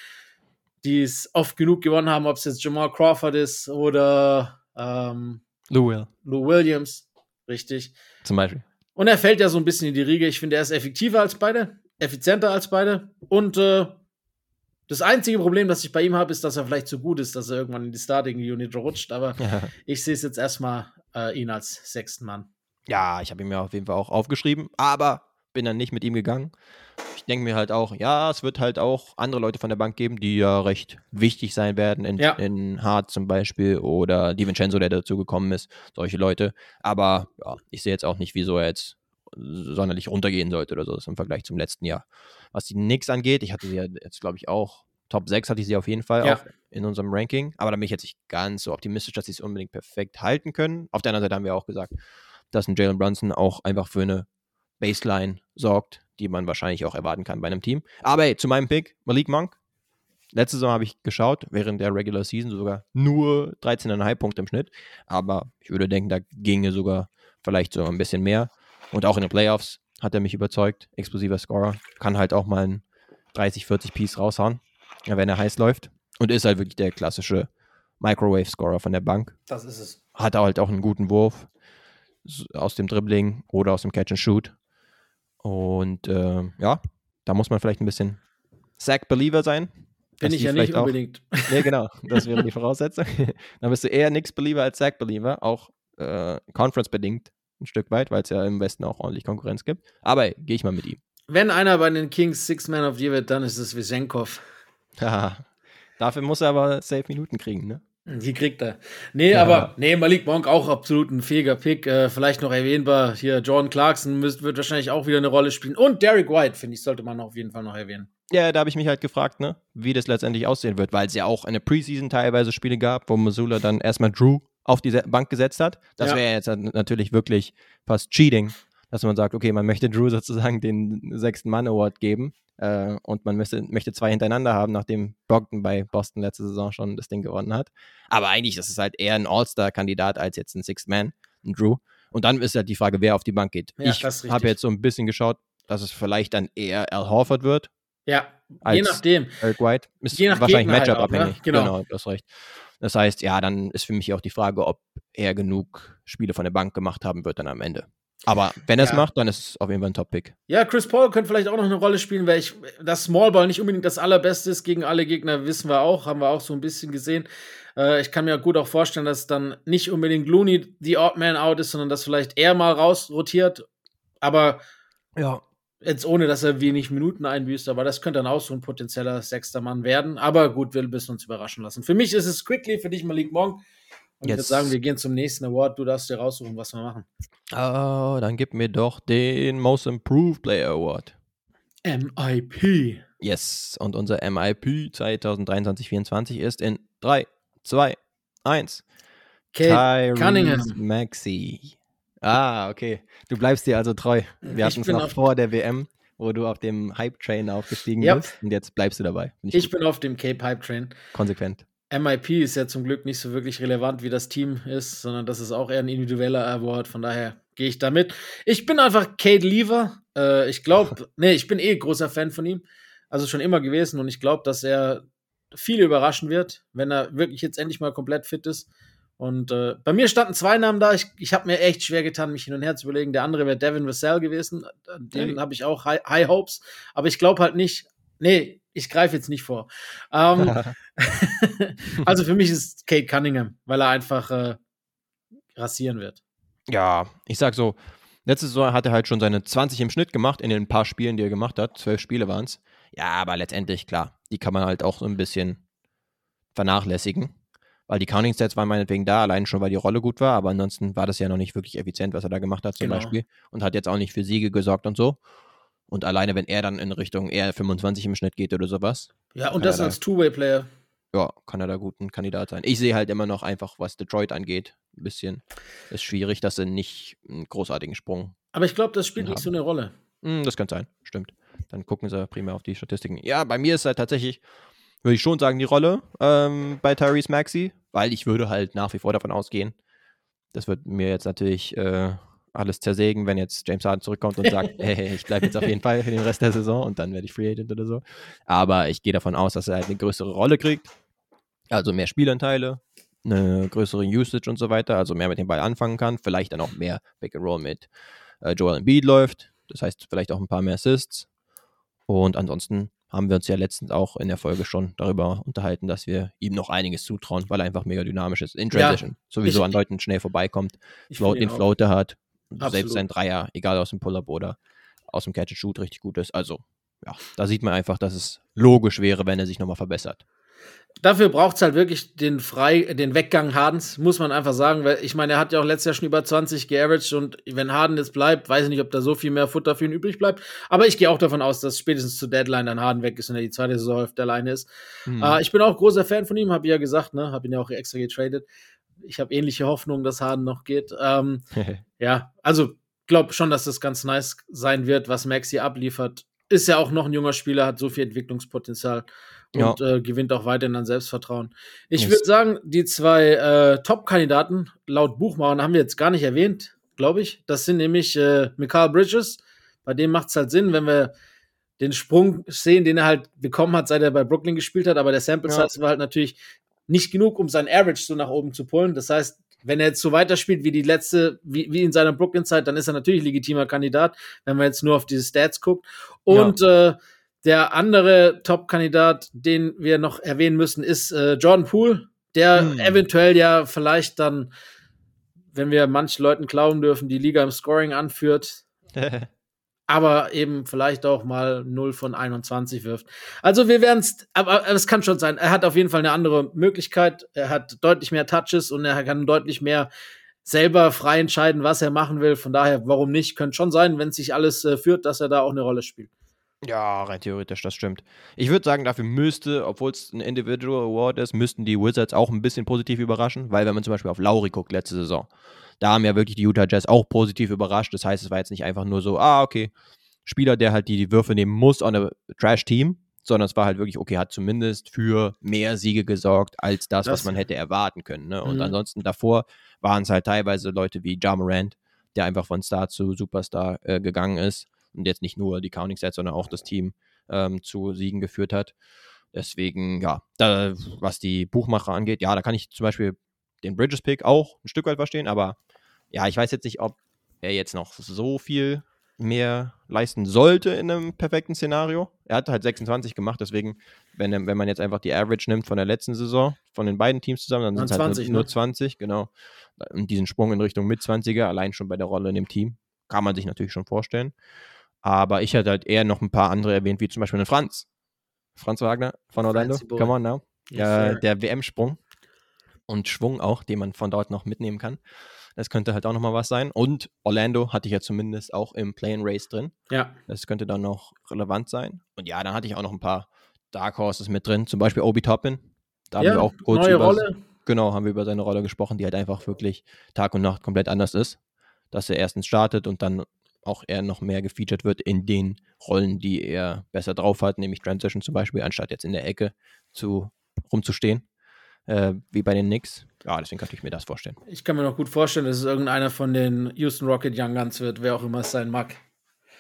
die es oft genug gewonnen haben, ob es jetzt Jamal Crawford ist oder ähm, Lou, Will. Lou Williams. Richtig. Zum Beispiel. Und er fällt ja so ein bisschen in die Riege. Ich finde, er ist effektiver als beide, effizienter als beide. Und äh, das einzige Problem, das ich bei ihm habe, ist, dass er vielleicht zu gut ist, dass er irgendwann in die Starting Unit rutscht. Aber ja. ich sehe es jetzt erstmal äh, ihn als sechsten Mann. Ja, ich habe ihn mir auf jeden Fall auch aufgeschrieben, aber bin dann nicht mit ihm gegangen. Ich denke mir halt auch, ja, es wird halt auch andere Leute von der Bank geben, die ja recht wichtig sein werden, in, ja. in Hart zum Beispiel oder Di Vincenzo, der dazu gekommen ist, solche Leute. Aber ja, ich sehe jetzt auch nicht, wieso er jetzt sonderlich runtergehen sollte oder so im Vergleich zum letzten Jahr. Was die Knicks angeht, ich hatte sie ja jetzt, glaube ich, auch Top 6 hatte ich sie auf jeden Fall ja. auch in unserem Ranking, aber da bin ich jetzt nicht ganz so optimistisch, dass sie es unbedingt perfekt halten können. Auf der anderen Seite haben wir auch gesagt, dass ein Jalen Brunson auch einfach für eine Baseline sorgt, die man wahrscheinlich auch erwarten kann bei einem Team. Aber hey, zu meinem Pick, Malik Monk. Letzte Saison habe ich geschaut, während der Regular Season sogar nur 13,5 Punkte im Schnitt. Aber ich würde denken, da ginge sogar vielleicht so ein bisschen mehr. Und auch in den Playoffs hat er mich überzeugt. Explosiver Scorer. Kann halt auch mal ein 30, 40 Piece raushauen, wenn er heiß läuft. Und ist halt wirklich der klassische Microwave-Scorer von der Bank. Das ist es. Hat halt auch einen guten Wurf aus dem Dribbling oder aus dem Catch and Shoot. Und äh, ja, da muss man vielleicht ein bisschen Sack-Believer sein. Bin ich ja nicht unbedingt. Auch, nee, genau, das wäre die Voraussetzung. Dann bist du eher Nix-Believer als Sack-Believer, auch äh, Conference-bedingt ein Stück weit, weil es ja im Westen auch ordentlich Konkurrenz gibt. Aber gehe ich mal mit ihm. Wenn einer bei den Kings Six Man of the Year wird, dann ist es Wisenkov. Ja, dafür muss er aber safe Minuten kriegen, ne? Die kriegt er. Nee, ja. aber nee, Malik Monk auch absolut ein fähiger Pick. Äh, vielleicht noch erwähnbar. Hier, Jordan Clarkson müsst, wird wahrscheinlich auch wieder eine Rolle spielen. Und Derek White, finde ich, sollte man auf jeden Fall noch erwähnen. Ja, da habe ich mich halt gefragt, ne, wie das letztendlich aussehen wird, weil es ja auch eine Preseason teilweise Spiele gab, wo Missoula dann erstmal Drew auf die Bank gesetzt hat. Das ja. wäre jetzt natürlich wirklich fast Cheating, dass man sagt, okay, man möchte Drew sozusagen den sechsten Mann Award geben äh, und man möchte, möchte zwei hintereinander haben, nachdem Brogdon bei Boston letzte Saison schon das Ding gewonnen hat. Aber eigentlich ist es halt eher ein All-Star-Kandidat als jetzt ein Sixth Man, ein Drew. Und dann ist halt die Frage, wer auf die Bank geht. Ja, ich habe jetzt so ein bisschen geschaut, dass es vielleicht dann eher Al Horford wird. Ja, je nachdem. Eric White ist je nach wahrscheinlich Matchup-abhängig. Halt genau. genau, du hast recht. Das heißt, ja, dann ist für mich auch die Frage, ob er genug Spiele von der Bank gemacht haben wird dann am Ende. Aber wenn er es ja. macht, dann ist es auf jeden Fall ein Top-Pick. Ja, Chris Paul könnte vielleicht auch noch eine Rolle spielen, weil ich, das Smallball nicht unbedingt das allerbeste ist gegen alle Gegner, wissen wir auch, haben wir auch so ein bisschen gesehen. Äh, ich kann mir gut auch vorstellen, dass dann nicht unbedingt Looney die Odd Man out ist, sondern dass vielleicht er mal rausrotiert. Aber ja, Jetzt ohne, dass er wenig Minuten einbüßt, aber das könnte dann auch so ein potenzieller sechster Mann werden. Aber gut, wir müssen uns überraschen lassen. Für mich ist es Quickly, für dich Malik Monk. Und Jetzt. ich würde sagen, wir gehen zum nächsten Award. Du darfst dir raussuchen, was wir machen. Oh, dann gib mir doch den Most Improved Player Award. MIP. Yes, und unser MIP 2023-24 ist in 3, 2, 1. Kate Cunningham. Maxi. Ah, okay. Du bleibst dir also treu. Wir hatten es noch vor der WM, wo du auf dem Hype-Train aufgestiegen yep. bist und jetzt bleibst du dabei. Ich, ich bin auf dem Cape Hype-Train. Konsequent. MIP ist ja zum Glück nicht so wirklich relevant, wie das Team ist, sondern das ist auch eher ein individueller Award. Von daher gehe ich damit. Ich bin einfach Kate Lever. Äh, ich glaube, nee, ich bin eh großer Fan von ihm. Also schon immer gewesen und ich glaube, dass er viele überraschen wird, wenn er wirklich jetzt endlich mal komplett fit ist. Und äh, bei mir standen zwei Namen da. Ich, ich habe mir echt schwer getan, mich hin und her zu überlegen. Der andere wäre Devin Vassell gewesen. Den habe ich auch High, High, Hopes. Aber ich glaube halt nicht. Nee, ich greife jetzt nicht vor. Ähm, also für mich ist Kate Cunningham, weil er einfach äh, rasieren wird. Ja, ich sag so, letzte Saison hat er halt schon seine 20 im Schnitt gemacht in den paar Spielen, die er gemacht hat. Zwölf Spiele waren es. Ja, aber letztendlich, klar, die kann man halt auch so ein bisschen vernachlässigen weil die Counting Stats waren meinetwegen da, allein schon, weil die Rolle gut war, aber ansonsten war das ja noch nicht wirklich effizient, was er da gemacht hat zum genau. Beispiel und hat jetzt auch nicht für Siege gesorgt und so. Und alleine, wenn er dann in Richtung eher 25 im Schnitt geht oder sowas. Ja, und das als Two-Way-Player. ja, kann er da gut ein Kandidat sein. Ich sehe halt immer noch einfach, was Detroit angeht, ein bisschen. Ist schwierig, dass sie nicht einen großartigen Sprung. Aber ich glaube, das spielt nicht so eine Rolle. Hm, das kann sein, stimmt. Dann gucken sie primär auf die Statistiken. Ja, bei mir ist halt tatsächlich, würde ich schon sagen, die Rolle ähm, bei Tyrese Maxi, weil ich würde halt nach wie vor davon ausgehen, das wird mir jetzt natürlich äh, alles zersägen, wenn jetzt James Harden zurückkommt und sagt, hey, ich bleibe jetzt auf jeden Fall für den Rest der Saison und dann werde ich Free Agent oder so. Aber ich gehe davon aus, dass er halt eine größere Rolle kriegt, also mehr Spielanteile, eine größere Usage und so weiter, also mehr mit dem Ball anfangen kann, vielleicht dann auch mehr Pick and Roll mit äh, Joel Embiid läuft, das heißt vielleicht auch ein paar mehr Assists und ansonsten haben wir uns ja letztens auch in der Folge schon darüber unterhalten, dass wir ihm noch einiges zutrauen, weil er einfach mega dynamisch ist. In Transition. Ja, sowieso ich, an Leuten schnell vorbeikommt, Float, den Floater hat, Absolut. selbst sein Dreier, egal aus dem Pull-Up oder aus dem Catch-and-Shoot, richtig gut ist. Also, ja, da sieht man einfach, dass es logisch wäre, wenn er sich nochmal verbessert. Dafür braucht es halt wirklich den Frei, den Weggang Hardens, muss man einfach sagen, weil ich meine, er hat ja auch letztes Jahr schon über 20 geaveraged und wenn Harden jetzt bleibt, weiß ich nicht, ob da so viel mehr Futter für ihn übrig bleibt. Aber ich gehe auch davon aus, dass spätestens zur Deadline dann Harden weg ist und er die zweite Saisonhälfte alleine ist. Mhm. Äh, ich bin auch großer Fan von ihm, habe ich ja gesagt, ne, habe ihn ja auch extra getradet. Ich habe ähnliche Hoffnungen, dass Harden noch geht. Ähm, ja, also glaube schon, dass das ganz nice sein wird, was Maxi abliefert. Ist ja auch noch ein junger Spieler, hat so viel Entwicklungspotenzial und ja. äh, gewinnt auch weiterhin an Selbstvertrauen. Ich würde sagen, die zwei äh, Top-Kandidaten laut Buchmacher haben wir jetzt gar nicht erwähnt, glaube ich. Das sind nämlich äh, Mikal Bridges. Bei dem macht es halt Sinn, wenn wir den Sprung sehen, den er halt bekommen hat, seit er bei Brooklyn gespielt hat. Aber der Sample Size ja. war halt natürlich nicht genug, um sein Average so nach oben zu pullen. Das heißt, wenn er jetzt so weiterspielt wie die letzte, wie, wie in seiner Brooklyn-Zeit, dann ist er natürlich legitimer Kandidat, wenn man jetzt nur auf diese Stats guckt. Und ja. äh, der andere Top-Kandidat, den wir noch erwähnen müssen, ist äh, Jordan Poole, der hm. eventuell ja vielleicht dann, wenn wir manchen Leuten glauben dürfen, die Liga im Scoring anführt. aber eben vielleicht auch mal 0 von 21 wirft. Also wir werden es, aber es kann schon sein. Er hat auf jeden Fall eine andere Möglichkeit. Er hat deutlich mehr Touches und er kann deutlich mehr selber frei entscheiden, was er machen will. Von daher, warum nicht? Könnte schon sein, wenn sich alles äh, führt, dass er da auch eine Rolle spielt. Ja, rein theoretisch, das stimmt. Ich würde sagen, dafür müsste, obwohl es ein Individual Award ist, müssten die Wizards auch ein bisschen positiv überraschen, weil wenn man zum Beispiel auf Lauri guckt, letzte Saison, da haben ja wirklich die Utah Jazz auch positiv überrascht. Das heißt, es war jetzt nicht einfach nur so, ah, okay, Spieler, der halt die, die Würfe nehmen muss on a Trash-Team, sondern es war halt wirklich, okay, hat zumindest für mehr Siege gesorgt, als das, das was man hätte erwarten können. Ne? Und mhm. ansonsten davor waren es halt teilweise Leute wie Ja Morant, der einfach von Star zu Superstar äh, gegangen ist und jetzt nicht nur die Counting Sets, sondern auch das Team ähm, zu Siegen geführt hat. Deswegen, ja, da, was die Buchmacher angeht, ja, da kann ich zum Beispiel den Bridges-Pick auch ein Stück weit verstehen, aber ja, ich weiß jetzt nicht, ob er jetzt noch so viel mehr leisten sollte in einem perfekten Szenario. Er hat halt 26 gemacht, deswegen, wenn, wenn man jetzt einfach die Average nimmt von der letzten Saison, von den beiden Teams zusammen, dann sind es halt nur, ne? nur 20, genau. Und diesen Sprung in Richtung Mit-20er, allein schon bei der Rolle in dem Team, kann man sich natürlich schon vorstellen. Aber ich hätte halt eher noch ein paar andere erwähnt, wie zum Beispiel einen Franz. Franz Wagner von Orlando. Come on now. Yes, der WM-Sprung und Schwung auch, den man von dort noch mitnehmen kann. Das könnte halt auch nochmal was sein. Und Orlando hatte ich ja zumindest auch im Play and Race drin. Ja. Das könnte dann noch relevant sein. Und ja, dann hatte ich auch noch ein paar Dark Horses mit drin, zum Beispiel Obi Toppin. Da ja, haben wir auch kurz neue über, Rolle. Genau, haben wir über seine Rolle gesprochen, die halt einfach wirklich Tag und Nacht komplett anders ist. Dass er erstens startet und dann auch eher noch mehr gefeatured wird in den Rollen, die er besser drauf hat, nämlich Transition zum Beispiel, anstatt jetzt in der Ecke zu, rumzustehen, äh, wie bei den Knicks. Ja, deswegen kann ich mir das vorstellen. Ich kann mir noch gut vorstellen, dass es irgendeiner von den Houston Rocket Young Guns wird, wer auch immer es sein mag.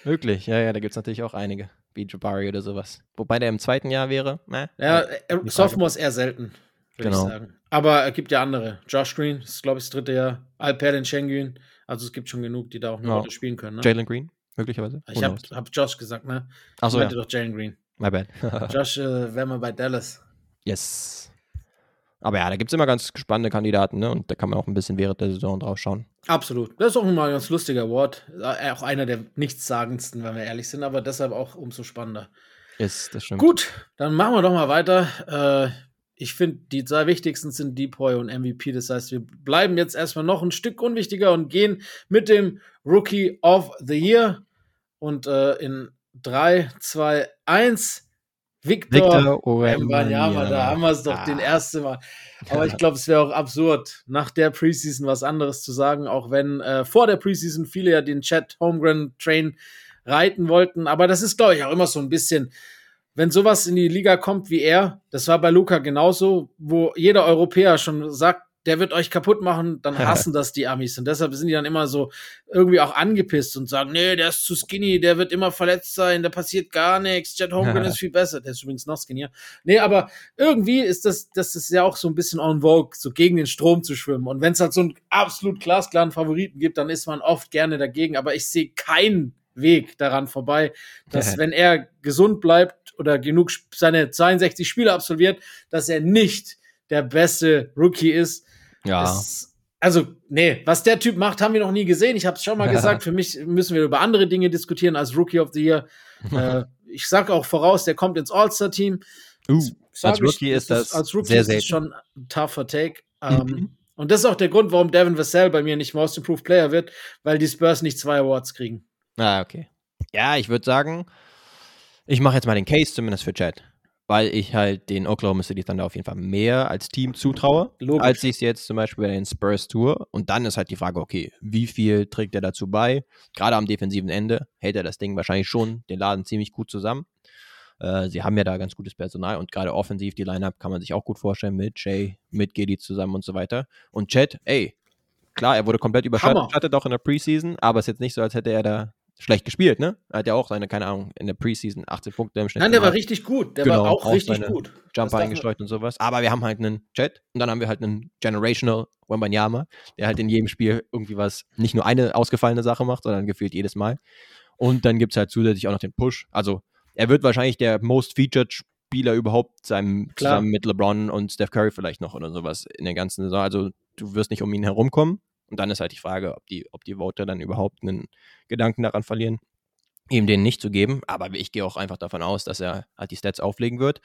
Möglich, ja, ja, da gibt es natürlich auch einige, wie Jabari oder sowas. Wobei der im zweiten Jahr wäre. Äh, ja, äh, Sophomore ist eher selten, würde genau. ich sagen. Aber es gibt ja andere. Josh Green, das ist glaube ich das dritte Jahr. Alperen Schengen. Also es gibt schon genug, die da auch eine ja. Rolle spielen können. Ne? Jalen Green, möglicherweise. Ich habe hab Josh gesagt, ne? Achso, ich meinte ja. doch Jalen Green. My bad. Josh äh, wäre mal bei Dallas. Yes. Aber ja, da gibt es immer ganz spannende Kandidaten, ne? Und da kann man auch ein bisschen während der Saison drauf schauen. Absolut. Das ist auch mal ein ganz lustiger Wort. Äh, auch einer der nichtssagendsten, wenn wir ehrlich sind, aber deshalb auch umso spannender. Yes, das stimmt. Gut, dann machen wir doch mal weiter. Äh, ich finde, die zwei wichtigsten sind Depoy und MVP. Das heißt, wir bleiben jetzt erstmal noch ein Stück unwichtiger und gehen mit dem Rookie of the Year. Und äh, in 3, 2, 1 Victor, Wembanyama, da haben wir es doch ah. den ersten Mal. Aber ich glaube, es wäre auch absurd, nach der Preseason was anderes zu sagen, auch wenn äh, vor der Preseason viele ja den Chat Homegrown Train reiten wollten. Aber das ist, glaube ich, auch immer so ein bisschen, wenn sowas in die Liga kommt wie er, das war bei Luca genauso, wo jeder Europäer schon sagt, der wird euch kaputt machen, dann hassen das die Amis. Und deshalb sind die dann immer so irgendwie auch angepisst und sagen, nee, der ist zu skinny, der wird immer verletzt sein, da passiert gar nichts, Jet Holmgren ist viel besser. Der ist übrigens noch skinnier. Nee, aber irgendwie ist das, das ist ja auch so ein bisschen on vogue, so gegen den Strom zu schwimmen. Und wenn es halt so einen absolut glasklaren Favoriten gibt, dann ist man oft gerne dagegen. Aber ich sehe keinen Weg daran vorbei, dass wenn er gesund bleibt oder genug seine 62 Spiele absolviert, dass er nicht der beste Rookie ist, ja. Es, also, nee, was der Typ macht, haben wir noch nie gesehen. Ich habe es schon mal gesagt, für mich müssen wir über andere Dinge diskutieren als Rookie of the Year. äh, ich sage auch voraus, der kommt ins All-Star-Team. Uh, als Rookie ich, ist das als Rookie sehr, ist schon ein tougher Take. Ähm, mhm. Und das ist auch der Grund, warum Devin Vassell bei mir nicht Most Improved Player wird, weil die Spurs nicht zwei Awards kriegen. Ah, okay. Ja, ich würde sagen, ich mache jetzt mal den Case zumindest für Chad weil ich halt den Oklahoma City Thunder auf jeden Fall mehr als Team zutraue, Logisch. als ich es jetzt zum Beispiel bei den Spurs tue. Und dann ist halt die Frage, okay, wie viel trägt er dazu bei? Gerade am defensiven Ende hält er das Ding wahrscheinlich schon den Laden ziemlich gut zusammen. Äh, sie haben ja da ganz gutes Personal und gerade offensiv die Lineup kann man sich auch gut vorstellen mit Jay, mit Gedi zusammen und so weiter. Und Chad, ey, klar, er wurde komplett überschattet auch in der Preseason, aber es ist jetzt nicht so, als hätte er da schlecht gespielt, ne? Er hat ja auch seine, keine Ahnung, in der Preseason 18 Punkte im Schnitt. Nein, der gemacht. war richtig gut. Der genau, war auch, auch richtig gut. Jumper eingestreut und sowas. Aber wir haben halt einen Chat und dann haben wir halt einen Generational Wembanyama, der halt in jedem Spiel irgendwie was, nicht nur eine ausgefallene Sache macht, sondern gefühlt jedes Mal. Und dann gibt es halt zusätzlich auch noch den Push. Also er wird wahrscheinlich der most featured Spieler überhaupt sein, zusammen mit LeBron und Steph Curry vielleicht noch oder sowas in der ganzen Saison. Also du wirst nicht um ihn herumkommen. Und dann ist halt die Frage, ob die, ob die Voter dann überhaupt einen Gedanken daran verlieren, ihm den nicht zu geben. Aber ich gehe auch einfach davon aus, dass er halt die Stats auflegen wird.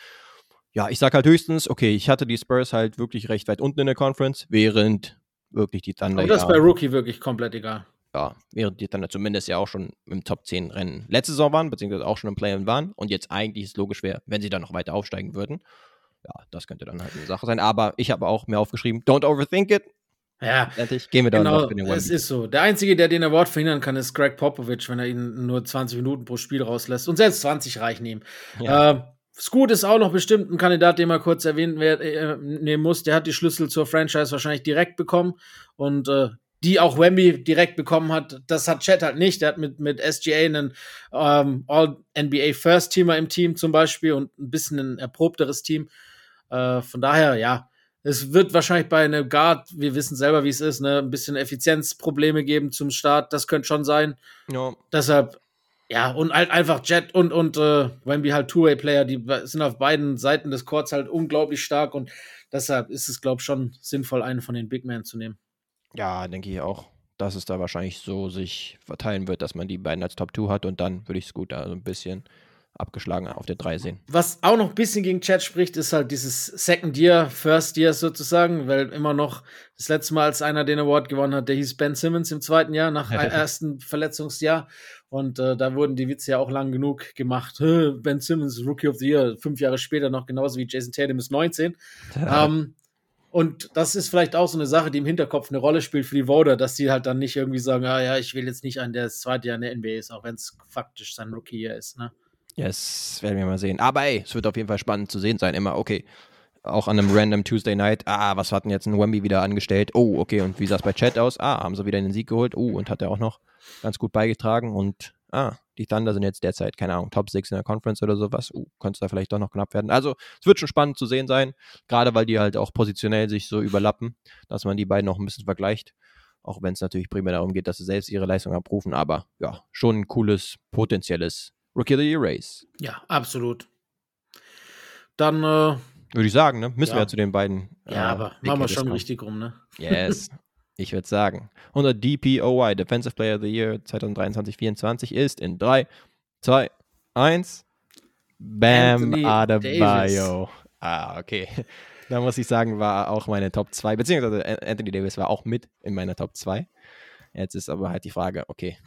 Ja, ich sage halt höchstens, okay, ich hatte die Spurs halt wirklich recht weit unten in der Conference, während wirklich die Thunder. Aber das ist bei Rookie wirklich komplett egal. Ja, während die Thunder zumindest ja auch schon im Top 10 Rennen letzte Saison waren, beziehungsweise auch schon im Play-In waren und jetzt eigentlich ist es logisch wäre, wenn sie dann noch weiter aufsteigen würden. Ja, das könnte dann halt eine Sache sein. Aber ich habe auch mir aufgeschrieben, don't overthink it. Ja, Endlich gehen wir da genau, es ist so. Der Einzige, der den Award verhindern kann, ist Greg Popovich, wenn er ihn nur 20 Minuten pro Spiel rauslässt. Und selbst 20 reichen ihm. Ja. Äh, Scoot ist auch noch bestimmt ein Kandidat, den man kurz erwähnen äh, nehmen muss. Der hat die Schlüssel zur Franchise wahrscheinlich direkt bekommen und äh, die auch Wemby direkt bekommen hat. Das hat Chet halt nicht. Der hat mit, mit SGA einen ähm, All-NBA First-Teamer im Team zum Beispiel und ein bisschen ein erprobteres Team. Äh, von daher, ja, es wird wahrscheinlich bei einer Guard, wir wissen selber, wie es ist, ne, ein bisschen Effizienzprobleme geben zum Start. Das könnte schon sein. Ja. Deshalb, ja, und halt einfach Jet und, und äh, Wemby halt Two-Way-Player, die sind auf beiden Seiten des Courts halt unglaublich stark und deshalb ist es, glaube ich, schon sinnvoll, einen von den Big Men zu nehmen. Ja, denke ich auch, dass es da wahrscheinlich so sich verteilen wird, dass man die beiden als Top 2 hat und dann würde ich es gut da so ein bisschen abgeschlagen auf der 3 sehen. Was auch noch ein bisschen gegen Chat spricht, ist halt dieses Second Year, First Year sozusagen, weil immer noch das letzte Mal, als einer den Award gewonnen hat, der hieß Ben Simmons im zweiten Jahr, nach dem ersten Verletzungsjahr. Und äh, da wurden die Witze ja auch lang genug gemacht. Ben Simmons, Rookie of the Year, fünf Jahre später noch genauso wie Jason Tatum ist 19. ähm, und das ist vielleicht auch so eine Sache, die im Hinterkopf eine Rolle spielt für die Voter, dass die halt dann nicht irgendwie sagen, ah ja, ich will jetzt nicht einen, der das zweite Jahr in der NBA ist, auch wenn es faktisch sein Rookie-Jahr ist. Ne? Yes, werden wir mal sehen. Aber ey, es wird auf jeden Fall spannend zu sehen sein. Immer, okay, auch an einem random Tuesday Night. Ah, was hat denn jetzt ein Wemby wieder angestellt? Oh, okay, und wie sah es bei Chat aus? Ah, haben sie wieder den Sieg geholt? Oh, und hat er auch noch ganz gut beigetragen. Und ah, die Thunder sind jetzt derzeit, keine Ahnung, Top 6 in der Conference oder sowas. Uh, könnte es da vielleicht doch noch knapp werden. Also, es wird schon spannend zu sehen sein, gerade weil die halt auch positionell sich so überlappen, dass man die beiden noch ein bisschen vergleicht. Auch wenn es natürlich primär darum geht, dass sie selbst ihre Leistung abrufen. Aber ja, schon ein cooles, potenzielles Rookie of the Year Race. Ja, absolut. Dann äh, würde ich sagen, ne? Müssen ja. wir ja zu den beiden. Äh, ja, aber machen wir schon kommen. richtig rum, ne? Yes. ich würde sagen. Unser DPOY, Defensive Player of the Year 2023-24, ist in 3, 2, 1. Bam Anthony Adebayo. Ah, okay. Da muss ich sagen, war auch meine Top 2, beziehungsweise Anthony Davis war auch mit in meiner Top 2. Jetzt ist aber halt die Frage, okay,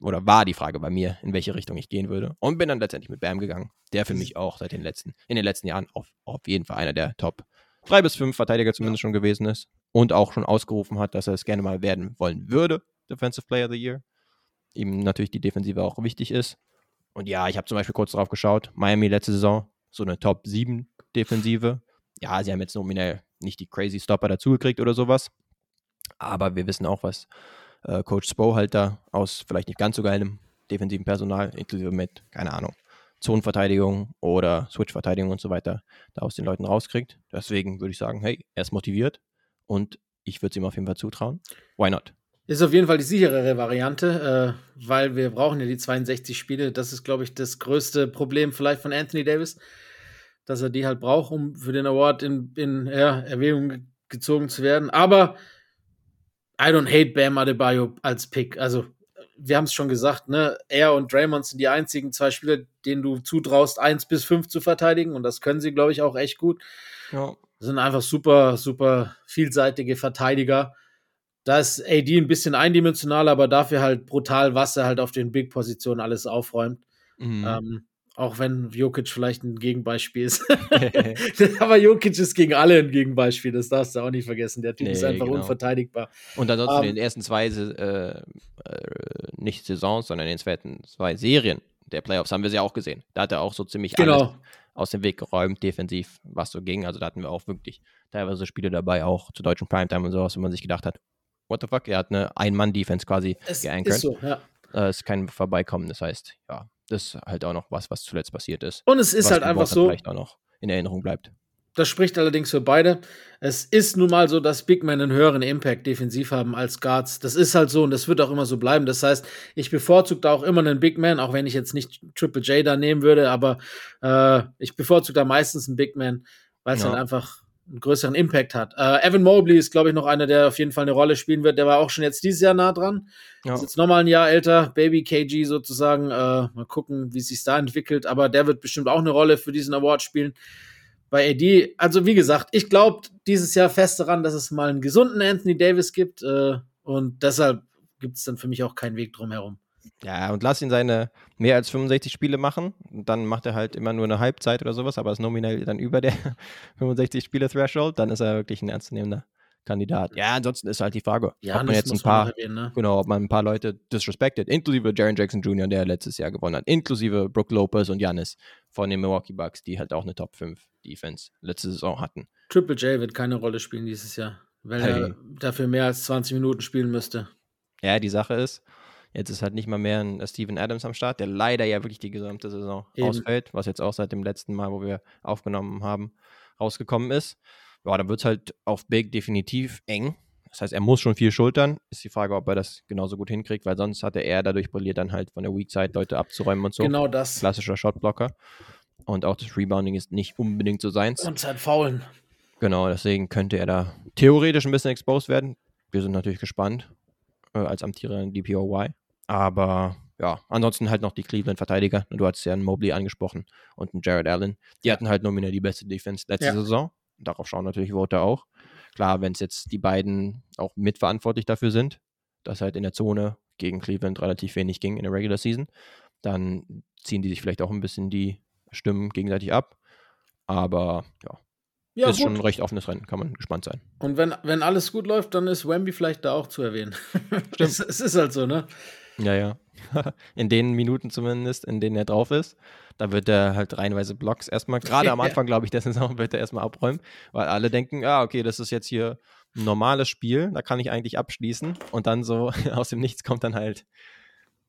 oder war die Frage bei mir, in welche Richtung ich gehen würde. Und bin dann letztendlich mit Bam gegangen, der für mich auch seit den letzten, in den letzten Jahren auf, auf jeden Fall einer der Top drei bis fünf Verteidiger zumindest schon gewesen ist und auch schon ausgerufen hat, dass er es gerne mal werden wollen würde, Defensive Player of the Year. Ihm natürlich die Defensive auch wichtig ist. Und ja, ich habe zum Beispiel kurz drauf geschaut, Miami letzte Saison, so eine Top 7 Defensive. Ja, sie haben jetzt nominell nicht die crazy Stopper dazugekriegt oder sowas. Aber wir wissen auch, was äh, Coach Spo halt da aus vielleicht nicht ganz so geilem defensiven Personal, inklusive mit, keine Ahnung, Zonenverteidigung oder Switch-Verteidigung und so weiter, da aus den Leuten rauskriegt. Deswegen würde ich sagen, hey, er ist motiviert und ich würde es ihm auf jeden Fall zutrauen. Why not? Ist auf jeden Fall die sicherere Variante, äh, weil wir brauchen ja die 62 Spiele. Das ist, glaube ich, das größte Problem vielleicht von Anthony Davis, dass er die halt braucht, um für den Award in, in ja, Erwägung gezogen zu werden. Aber I don't hate Bam Adebayo als Pick. Also, wir haben es schon gesagt, ne? Er und Draymond sind die einzigen zwei Spieler, denen du zutraust, eins bis fünf zu verteidigen. Und das können sie, glaube ich, auch echt gut. Ja. Sind einfach super, super vielseitige Verteidiger. Da ist AD ein bisschen eindimensional, aber dafür halt brutal, was er halt auf den Big-Positionen alles aufräumt. Mhm. Ähm, auch wenn Jokic vielleicht ein Gegenbeispiel ist. Aber Jokic ist gegen alle ein Gegenbeispiel, das darfst du auch nicht vergessen. Der Typ nee, ist einfach genau. unverteidigbar. Und ansonsten um, ähm, in den ersten zwei, äh, äh, nicht Saisons, sondern in den zweiten zwei Serien der Playoffs haben wir sie auch gesehen. Da hat er auch so ziemlich genau. alles aus dem Weg geräumt, defensiv, was so ging. Also da hatten wir auch wirklich teilweise Spiele dabei, auch zu deutschen Primetime und sowas, wo man sich gedacht hat, what the fuck, er hat eine Ein-Mann-Defense quasi geankert. Ist so, ja. Äh, ist kein Vorbeikommen, das heißt, ja, das ist halt auch noch was, was zuletzt passiert ist. Und es ist halt einfach so. Vielleicht auch noch in Erinnerung bleibt. Das spricht allerdings für beide. Es ist nun mal so, dass Big Men einen höheren Impact defensiv haben als Guards. Das ist halt so und das wird auch immer so bleiben. Das heißt, ich bevorzuge da auch immer einen Big Man, auch wenn ich jetzt nicht Triple J da nehmen würde, aber äh, ich bevorzuge da meistens einen Big Man, weil es ja. halt einfach einen größeren Impact hat. Äh, Evan Mobley ist, glaube ich, noch einer, der auf jeden Fall eine Rolle spielen wird. Der war auch schon jetzt dieses Jahr nah dran. Ja. Ist jetzt nochmal ein Jahr älter, Baby KG sozusagen. Äh, mal gucken, wie es sich da entwickelt. Aber der wird bestimmt auch eine Rolle für diesen Award spielen. Bei AD, also wie gesagt, ich glaube dieses Jahr fest daran, dass es mal einen gesunden Anthony Davis gibt. Äh, und deshalb gibt es dann für mich auch keinen Weg drum herum. Ja, und lass ihn seine mehr als 65 Spiele machen. Dann macht er halt immer nur eine Halbzeit oder sowas, aber ist nominell dann über der 65-Spiele-Threshold. Dann ist er wirklich ein ernstzunehmender Kandidat. Ja, ansonsten ist halt die Frage, ja, ob man jetzt ein paar, erwähnen, ne? genau, ob man ein paar Leute disrespected, inklusive Jaron Jackson Jr., der letztes Jahr gewonnen hat, inklusive Brook Lopez und Janis von den Milwaukee Bucks, die halt auch eine Top 5 Defense letzte Saison hatten. Triple J wird keine Rolle spielen dieses Jahr, weil hey. er dafür mehr als 20 Minuten spielen müsste. Ja, die Sache ist, Jetzt ist halt nicht mal mehr ein Steven Adams am Start, der leider ja wirklich die gesamte Saison Eben. ausfällt, was jetzt auch seit dem letzten Mal, wo wir aufgenommen haben, rausgekommen ist. Ja, dann wird es halt auf Big definitiv eng. Das heißt, er muss schon viel schultern. Ist die Frage, ob er das genauso gut hinkriegt, weil sonst hatte er dadurch brilliert, dann halt von der Weak Side Leute abzuräumen und so. Genau das. Klassischer Shotblocker. Und auch das Rebounding ist nicht unbedingt so seins. Und sein Faulen. Genau, deswegen könnte er da theoretisch ein bisschen exposed werden. Wir sind natürlich gespannt äh, als amtierender DPOY. Aber ja, ansonsten halt noch die Cleveland-Verteidiger. Du hast ja einen Mobley angesprochen und einen Jared Allen. Die hatten halt nominell die beste Defense letzte ja. Saison. Darauf schauen natürlich Voter auch. Klar, wenn es jetzt die beiden auch mitverantwortlich dafür sind, dass halt in der Zone gegen Cleveland relativ wenig ging in der Regular Season, dann ziehen die sich vielleicht auch ein bisschen die Stimmen gegenseitig ab. Aber ja, ja, ist gut. schon ein recht offenes Rennen, kann man gespannt sein. Und wenn, wenn alles gut läuft, dann ist Wemby vielleicht da auch zu erwähnen. Stimmt. es, es, ist halt so, ne? Ja, ja. In den Minuten zumindest, in denen er drauf ist, da wird er halt reihenweise Blocks erstmal, gerade am Anfang, glaube ich, der Saison wird er erstmal abräumen, weil alle denken, ah, okay, das ist jetzt hier ein normales Spiel, da kann ich eigentlich abschließen. Und dann so aus dem Nichts kommt dann halt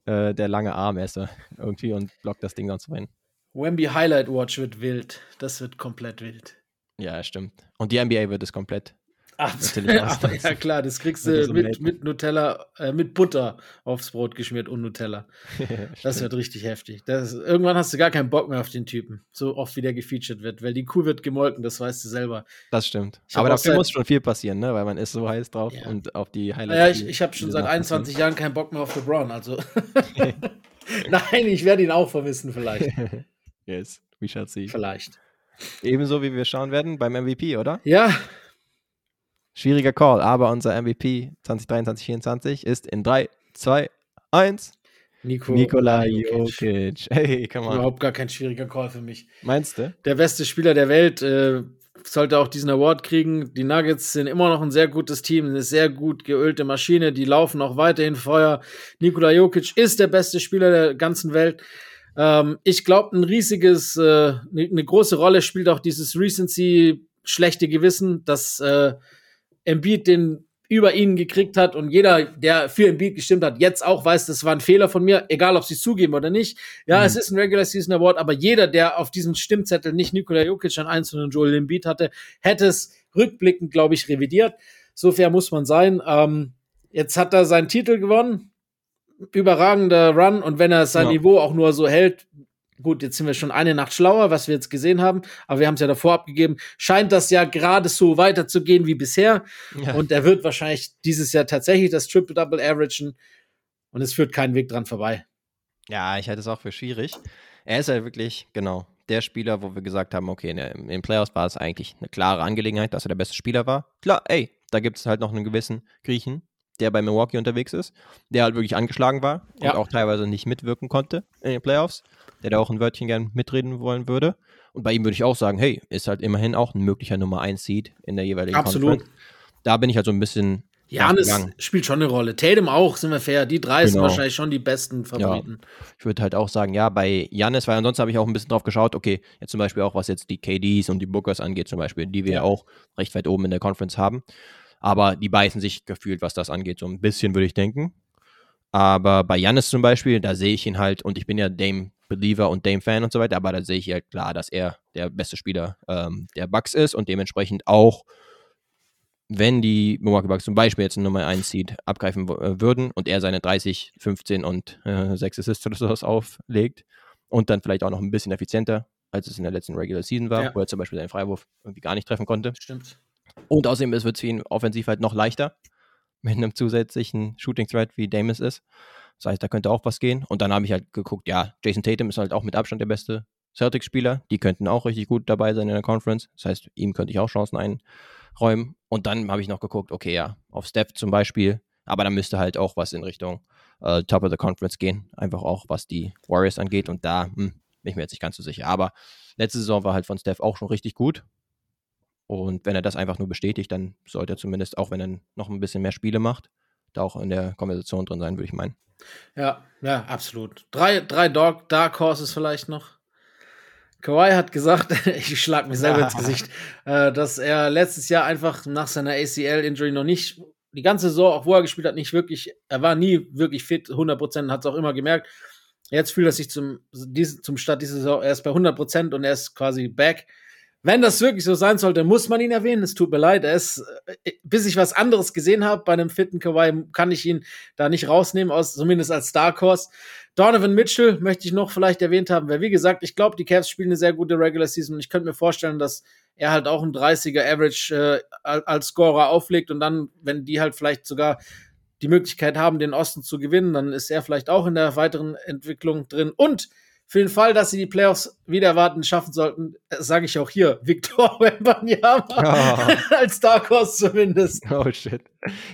äh, der lange Armesser irgendwie und blockt das Ding sonst rein. Wemby Highlight Watch wird wild. Das wird komplett wild. Ja, stimmt. Und die NBA wird es komplett Ach, ja klar, das kriegst du mit, mit Nutella, äh, mit Butter aufs Brot geschmiert und Nutella. das wird richtig heftig. Das, irgendwann hast du gar keinen Bock mehr auf den Typen, so oft wie der gefeatured wird, weil die Kuh wird gemolken, das weißt du selber. Das stimmt. Aber dafür muss schon viel passieren, ne? weil man ist so heiß drauf ja. und auf die Highlights. Ja, ich, ich habe schon seit 21 Jahren keinen Bock mehr auf LeBron, also. Nein, ich werde ihn auch vermissen, vielleicht. yes, we shall see. Vielleicht. Ebenso wie wir schauen werden beim MVP, oder? Ja, Schwieriger Call, aber unser MVP 2023-2024 ist in 3, 2, 1. Nico Nikola Jokic. Hey, come on. Überhaupt gar kein schwieriger Call für mich. Meinst du? Der beste Spieler der Welt äh, sollte auch diesen Award kriegen. Die Nuggets sind immer noch ein sehr gutes Team, eine sehr gut geölte Maschine. Die laufen auch weiterhin Feuer. Nikola Jokic ist der beste Spieler der ganzen Welt. Ähm, ich glaube, ein riesiges, äh, eine große Rolle spielt auch dieses Recency schlechte Gewissen, dass äh, Embiid den über ihn gekriegt hat und jeder, der für Embiid gestimmt hat, jetzt auch weiß, das war ein Fehler von mir, egal ob sie es zugeben oder nicht. Ja, mhm. es ist ein Regular Season Award, aber jeder, der auf diesem Stimmzettel nicht Nikola Jokic an eins und Joel Embiid hatte, hätte es rückblickend, glaube ich, revidiert. So fair muss man sein. Ähm, jetzt hat er seinen Titel gewonnen. Überragender Run und wenn er sein ja. Niveau auch nur so hält, gut, jetzt sind wir schon eine Nacht schlauer, was wir jetzt gesehen haben, aber wir haben es ja davor abgegeben, scheint das ja gerade so weiterzugehen wie bisher. Ja. Und er wird wahrscheinlich dieses Jahr tatsächlich das Triple-Double averagen und es führt keinen Weg dran vorbei. Ja, ich halte es auch für schwierig. Er ist ja wirklich, genau, der Spieler, wo wir gesagt haben, okay, in den Playoffs war es eigentlich eine klare Angelegenheit, dass er der beste Spieler war. Klar, ey, da gibt es halt noch einen gewissen Griechen, der bei Milwaukee unterwegs ist, der halt wirklich angeschlagen war ja. und auch teilweise nicht mitwirken konnte in den Playoffs, der da auch ein Wörtchen gern mitreden wollen würde. Und bei ihm würde ich auch sagen, hey, ist halt immerhin auch ein möglicher Nummer 1 Seed in der jeweiligen Absolut. Conference. Da bin ich halt so ein bisschen Janis spielt schon eine Rolle. Tatum auch, sind wir fair. Die drei genau. sind wahrscheinlich schon die besten Favoriten. Ja. Ich würde halt auch sagen, ja, bei Janis, weil ansonsten habe ich auch ein bisschen drauf geschaut, okay, jetzt zum Beispiel auch, was jetzt die KDs und die Bookers angeht, zum Beispiel, die wir ja auch recht weit oben in der Conference haben. Aber die beißen sich gefühlt, was das angeht, so ein bisschen, würde ich denken. Aber bei Janis zum Beispiel, da sehe ich ihn halt, und ich bin ja Dame-Believer und Dame-Fan und so weiter, aber da sehe ich halt klar, dass er der beste Spieler ähm, der Bucks ist und dementsprechend auch, wenn die Milwaukee Bucks zum Beispiel jetzt eine Nummer 1 Seed abgreifen äh, würden und er seine 30, 15 und äh, 6 Assists oder sowas auflegt und dann vielleicht auch noch ein bisschen effizienter, als es in der letzten Regular Season war, ja. wo er zum Beispiel seinen Freiwurf irgendwie gar nicht treffen konnte. Stimmt. Und außerdem es für ihn offensiv halt noch leichter mit einem zusätzlichen Shooting Threat wie Damis ist. Das heißt, da könnte auch was gehen. Und dann habe ich halt geguckt, ja, Jason Tatum ist halt auch mit Abstand der beste Celtics-Spieler. Die könnten auch richtig gut dabei sein in der Conference. Das heißt, ihm könnte ich auch Chancen einräumen. Und dann habe ich noch geguckt, okay, ja, auf Steph zum Beispiel. Aber dann müsste halt auch was in Richtung äh, Top of the Conference gehen. Einfach auch, was die Warriors angeht. Und da hm, bin ich mir jetzt nicht ganz so sicher. Aber letzte Saison war halt von Steph auch schon richtig gut. Und wenn er das einfach nur bestätigt, dann sollte er zumindest, auch wenn er noch ein bisschen mehr Spiele macht, da auch in der Konversation drin sein, würde ich meinen. Ja, ja, absolut. Drei, drei Dark, Dark Horses vielleicht noch. Kawhi hat gesagt, ich schlag mir selber ins Gesicht, äh, dass er letztes Jahr einfach nach seiner ACL-Injury noch nicht, die ganze Saison, auch wo er gespielt hat, nicht wirklich, er war nie wirklich fit, 100%, hat es auch immer gemerkt. Jetzt fühlt er sich zum, zum Start dieser Saison, er ist bei 100% und er ist quasi back. Wenn das wirklich so sein sollte, muss man ihn erwähnen. Es tut mir leid. Er ist, äh, bis ich was anderes gesehen habe bei einem fitten Kawhi, kann ich ihn da nicht rausnehmen, aus, zumindest als Dark Horse. Donovan Mitchell möchte ich noch vielleicht erwähnt haben, weil wie gesagt, ich glaube, die Cavs spielen eine sehr gute Regular Season und ich könnte mir vorstellen, dass er halt auch ein 30er Average äh, als Scorer auflegt und dann, wenn die halt vielleicht sogar die Möglichkeit haben, den Osten zu gewinnen, dann ist er vielleicht auch in der weiteren Entwicklung drin. Und für den Fall, dass sie die Playoffs wieder erwarten schaffen sollten, sage ich auch hier, Victor Wembanyama oh. als Dark Horse zumindest. Oh shit.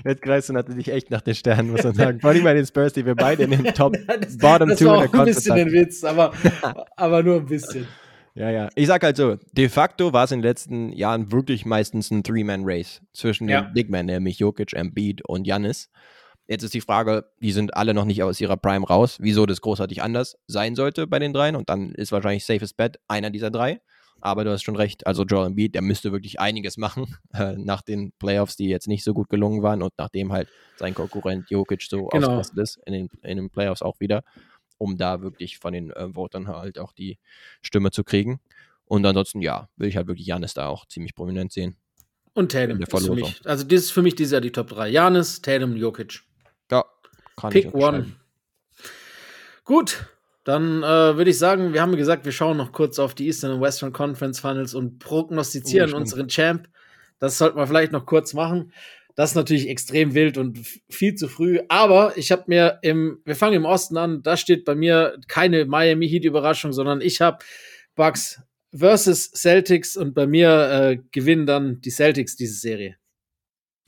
Jetzt greifst du natürlich echt nach den Sternen, muss man sagen. Vor allem bei den Spurs, die wir beide in den Top das, Bottom das Two war auch ein bisschen ein Witz, aber, aber nur ein bisschen. Ja, ja. Ich sag halt so, de facto war es in den letzten Jahren wirklich meistens ein Three-Man-Race zwischen ja. den Big Men, nämlich Jokic, Embiid und Giannis. Jetzt ist die Frage, die sind alle noch nicht aus ihrer Prime raus, wieso das großartig anders sein sollte bei den dreien. Und dann ist wahrscheinlich Safest Bet einer dieser drei. Aber du hast schon recht, also Joel Embiid, der müsste wirklich einiges machen äh, nach den Playoffs, die jetzt nicht so gut gelungen waren und nachdem halt sein Konkurrent Jokic so genau. ausgerastet ist in den, in den Playoffs auch wieder, um da wirklich von den äh, Votern halt auch die Stimme zu kriegen. Und ansonsten, ja, will ich halt wirklich Janis da auch ziemlich prominent sehen. Und Tatum ist für mich. Also das ist für mich dieses Jahr die Top 3. Janis, Tatum, Jokic. Kann Pick one. Gut, dann äh, würde ich sagen, wir haben gesagt, wir schauen noch kurz auf die Eastern und Western Conference Finals und prognostizieren oh, unseren Champ. Das sollten wir vielleicht noch kurz machen. Das ist natürlich extrem wild und viel zu früh. Aber ich habe mir im, wir fangen im Osten an, da steht bei mir keine Miami Heat Überraschung, sondern ich habe Bucks versus Celtics und bei mir äh, gewinnen dann die Celtics diese Serie.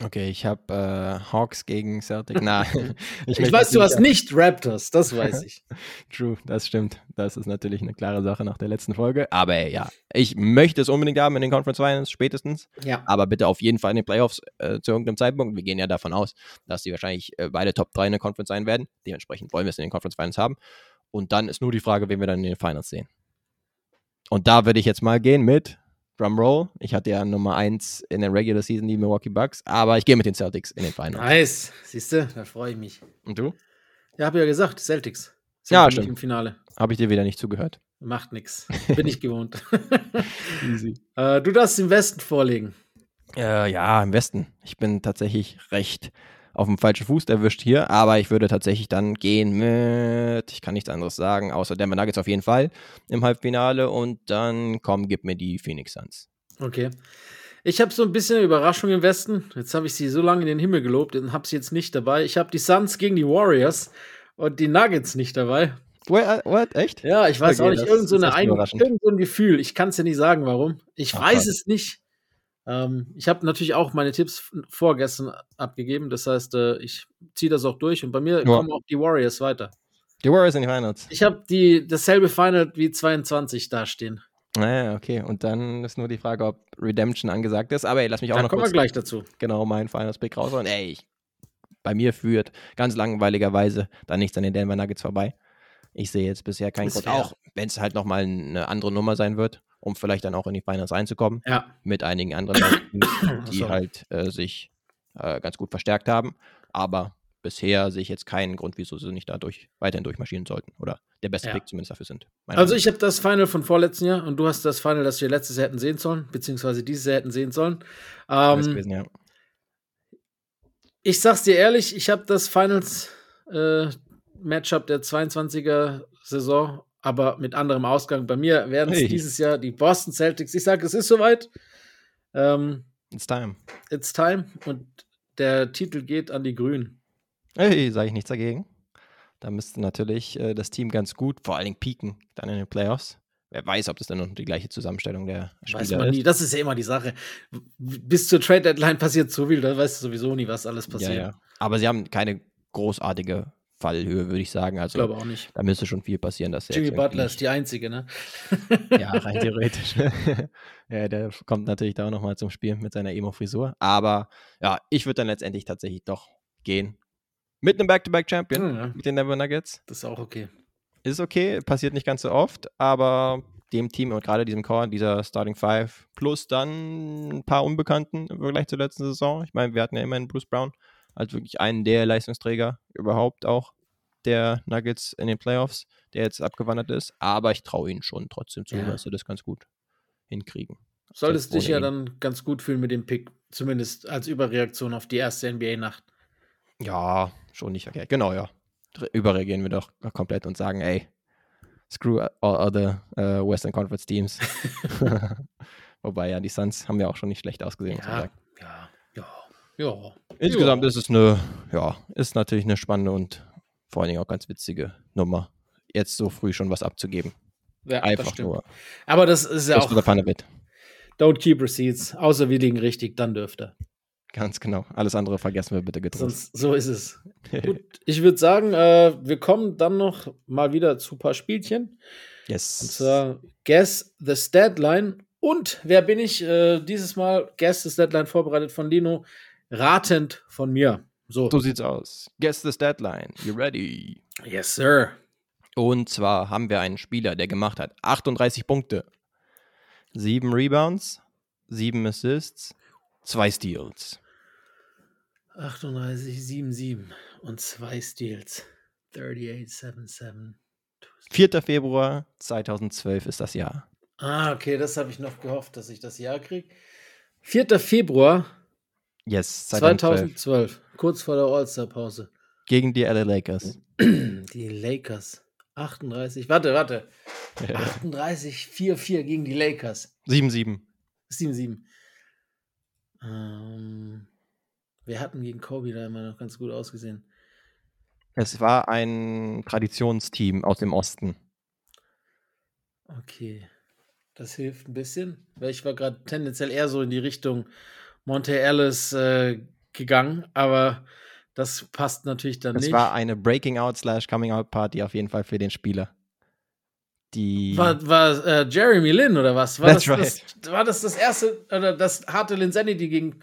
Okay, ich habe äh, Hawks gegen Celtic. Na, ich, ich weiß, du hast nicht Raptors, das weiß ich. True, das stimmt. Das ist natürlich eine klare Sache nach der letzten Folge. Aber ja, ich möchte es unbedingt haben in den Conference Finals, spätestens. Ja. Aber bitte auf jeden Fall in den Playoffs äh, zu irgendeinem Zeitpunkt. Wir gehen ja davon aus, dass sie wahrscheinlich äh, beide Top 3 in der Conference sein werden. Dementsprechend wollen wir es in den Conference Finals haben. Und dann ist nur die Frage, wen wir dann in den Finals sehen. Und da würde ich jetzt mal gehen mit Drumroll. Ich hatte ja Nummer 1 in der Regular Season die Milwaukee Bucks, aber ich gehe mit den Celtics in den Finals. Nice. Siehst du, da freue ich mich. Und du? Ja, habe ja gesagt, Celtics. Sind ja, stimmt. Im Finale. Habe ich dir wieder nicht zugehört. Macht nichts. Bin ich gewohnt. Easy. Äh, du darfst im Westen vorlegen. Äh, ja, im Westen. Ich bin tatsächlich recht auf dem falschen Fuß erwischt hier, aber ich würde tatsächlich dann gehen mit, ich kann nichts anderes sagen, außer Denver Nuggets auf jeden Fall im Halbfinale und dann komm, gib mir die Phoenix Suns. Okay. Ich habe so ein bisschen eine Überraschung im Westen. Jetzt habe ich sie so lange in den Himmel gelobt und habe sie jetzt nicht dabei. Ich habe die Suns gegen die Warriors und die Nuggets nicht dabei. What? what? Echt? Ja, ich weiß okay, auch nicht. Irgend so, eine ein, irgend so ein Gefühl. Ich kann es ja nicht sagen, warum. Ich Ach, weiß es nicht. Ähm, ich habe natürlich auch meine Tipps vorgestern abgegeben. Das heißt, äh, ich ziehe das auch durch und bei mir ja. kommen auch die Warriors weiter. Die Warriors in die Finals. Ich habe dasselbe Final wie 22 dastehen. Naja, okay. Und dann ist nur die Frage, ob Redemption angesagt ist. Aber ey, lass mich auch da noch kommen kurz wir gleich dazu. Genau, meinen Finals-Pick raus. Und ey, ich, bei mir führt ganz langweiligerweise da nichts an den Denver Nuggets vorbei. Ich sehe jetzt bisher keinen Grund, auch wenn es halt nochmal eine andere Nummer sein wird um vielleicht dann auch in die Finals reinzukommen. Ja. Mit einigen anderen die so. halt äh, sich äh, ganz gut verstärkt haben. Aber bisher sehe ich jetzt keinen Grund, wieso sie nicht dadurch weiterhin durchmarschieren sollten. Oder der beste ja. Pick zumindest dafür sind. Also ich habe das Final von vorletzten Jahr und du hast das Final, das wir letztes Jahr hätten sehen sollen, beziehungsweise dieses Jahr hätten sehen sollen. Ähm, gewesen, ja. Ich sag's dir ehrlich, ich habe das Finals äh, Matchup der 22er Saison aber mit anderem Ausgang. Bei mir werden es hey. dieses Jahr die Boston Celtics. Ich sage, es ist soweit. Ähm, it's time. It's time. Und der Titel geht an die Grünen. Hey, sage ich nichts dagegen. Da müsste natürlich äh, das Team ganz gut, vor allen Dingen pieken, dann in den Playoffs. Wer weiß, ob das dann noch die gleiche Zusammenstellung der Spieler weiß man ist. nie. Das ist ja immer die Sache. Bis zur Trade Deadline passiert so viel, da weißt du sowieso nie, was alles passiert. Ja, ja. Aber sie haben keine großartige Fallhöhe, würde ich sagen. Also, ich glaube auch nicht. Da müsste schon viel passieren. Dass Jimmy Butler ist die einzige, ne? ja, rein theoretisch. ja, der kommt natürlich da auch nochmal zum Spiel mit seiner Emo-Frisur. Aber ja, ich würde dann letztendlich tatsächlich doch gehen. Mit einem Back-to-Back-Champion, ja. mit den Never Nuggets. Das ist auch okay. Ist okay, passiert nicht ganz so oft, aber dem Team und gerade diesem Core, dieser Starting Five, plus dann ein paar Unbekannten im Vergleich zur letzten Saison. Ich meine, wir hatten ja immerhin Bruce Brown als wirklich einen der Leistungsträger überhaupt auch der Nuggets in den Playoffs, der jetzt abgewandert ist. Aber ich traue ihnen schon trotzdem zu, ja. dass sie das ganz gut hinkriegen. Solltest dich ja dann ganz gut fühlen mit dem Pick, zumindest als Überreaktion auf die erste NBA-Nacht. Ja, schon nicht verkehrt. Genau, ja. Überreagieren wir doch komplett und sagen, ey, screw all other uh, Western Conference Teams. Wobei ja, die Suns haben ja auch schon nicht schlecht ausgesehen. Ja, ja, ja. Ja. Insgesamt ja. ist es eine, ja, ist natürlich eine spannende und vor allen Dingen auch ganz witzige Nummer, jetzt so früh schon was abzugeben. Ja, Einfach nur. Aber das ist ja auch. Don't keep receipts, außer wir liegen richtig, dann dürfte. Ganz genau. Alles andere vergessen wir bitte getrost. Sonst, so ist es. Gut, ich würde sagen, äh, wir kommen dann noch mal wieder zu ein paar Spielchen. Yes. Und zwar Guess the Statline. Und wer bin ich? Äh, dieses Mal Guess the Statline vorbereitet von Lino ratend von mir. So. so sieht's aus. Guess this deadline. You ready? Yes, sir. Und zwar haben wir einen Spieler, der gemacht hat 38 Punkte, 7 Rebounds, 7 Assists, 2 Steals. 38, 7, 7 und 2 Steals. 38, 7, 7. 4. Februar 2012 ist das Jahr. Ah, okay, das habe ich noch gehofft, dass ich das Jahr kriege. 4. Februar Yes, 2012. 2012. Kurz vor der All-Star-Pause. Gegen die LA Lakers. Die Lakers. 38, warte, warte. 38, 4-4 gegen die Lakers. 7-7. 7-7. Ähm, wir hatten gegen Kobe da immer noch ganz gut ausgesehen. Es war ein Traditionsteam aus dem Osten. Okay. Das hilft ein bisschen, weil ich war gerade tendenziell eher so in die Richtung Monte Ellis, äh, gegangen, aber das passt natürlich dann das nicht. Es war eine Breaking Out slash Coming Out Party auf jeden Fall für den Spieler. Die war, war äh, Jeremy Lin oder was? War das, right. das, war das das erste oder das harte Linsanity gegen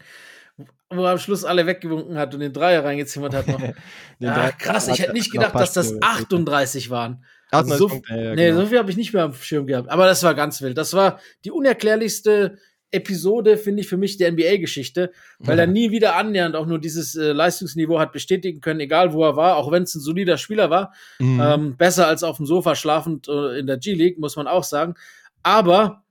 wo er am Schluss alle weggewunken hat und den Dreier reingezimmert hat noch. ja, krass, ich hätte nicht gedacht, dass das 38 waren. Also so, Punkte, ja, nee, genau. so viel habe ich nicht mehr am Schirm gehabt. Aber das war ganz wild. Das war die unerklärlichste Episode, finde ich, für mich der NBA-Geschichte, weil ja. er nie wieder annähernd auch nur dieses äh, Leistungsniveau hat bestätigen können, egal wo er war, auch wenn es ein solider Spieler war. Mhm. Ähm, besser als auf dem Sofa schlafend äh, in der G-League, muss man auch sagen. Aber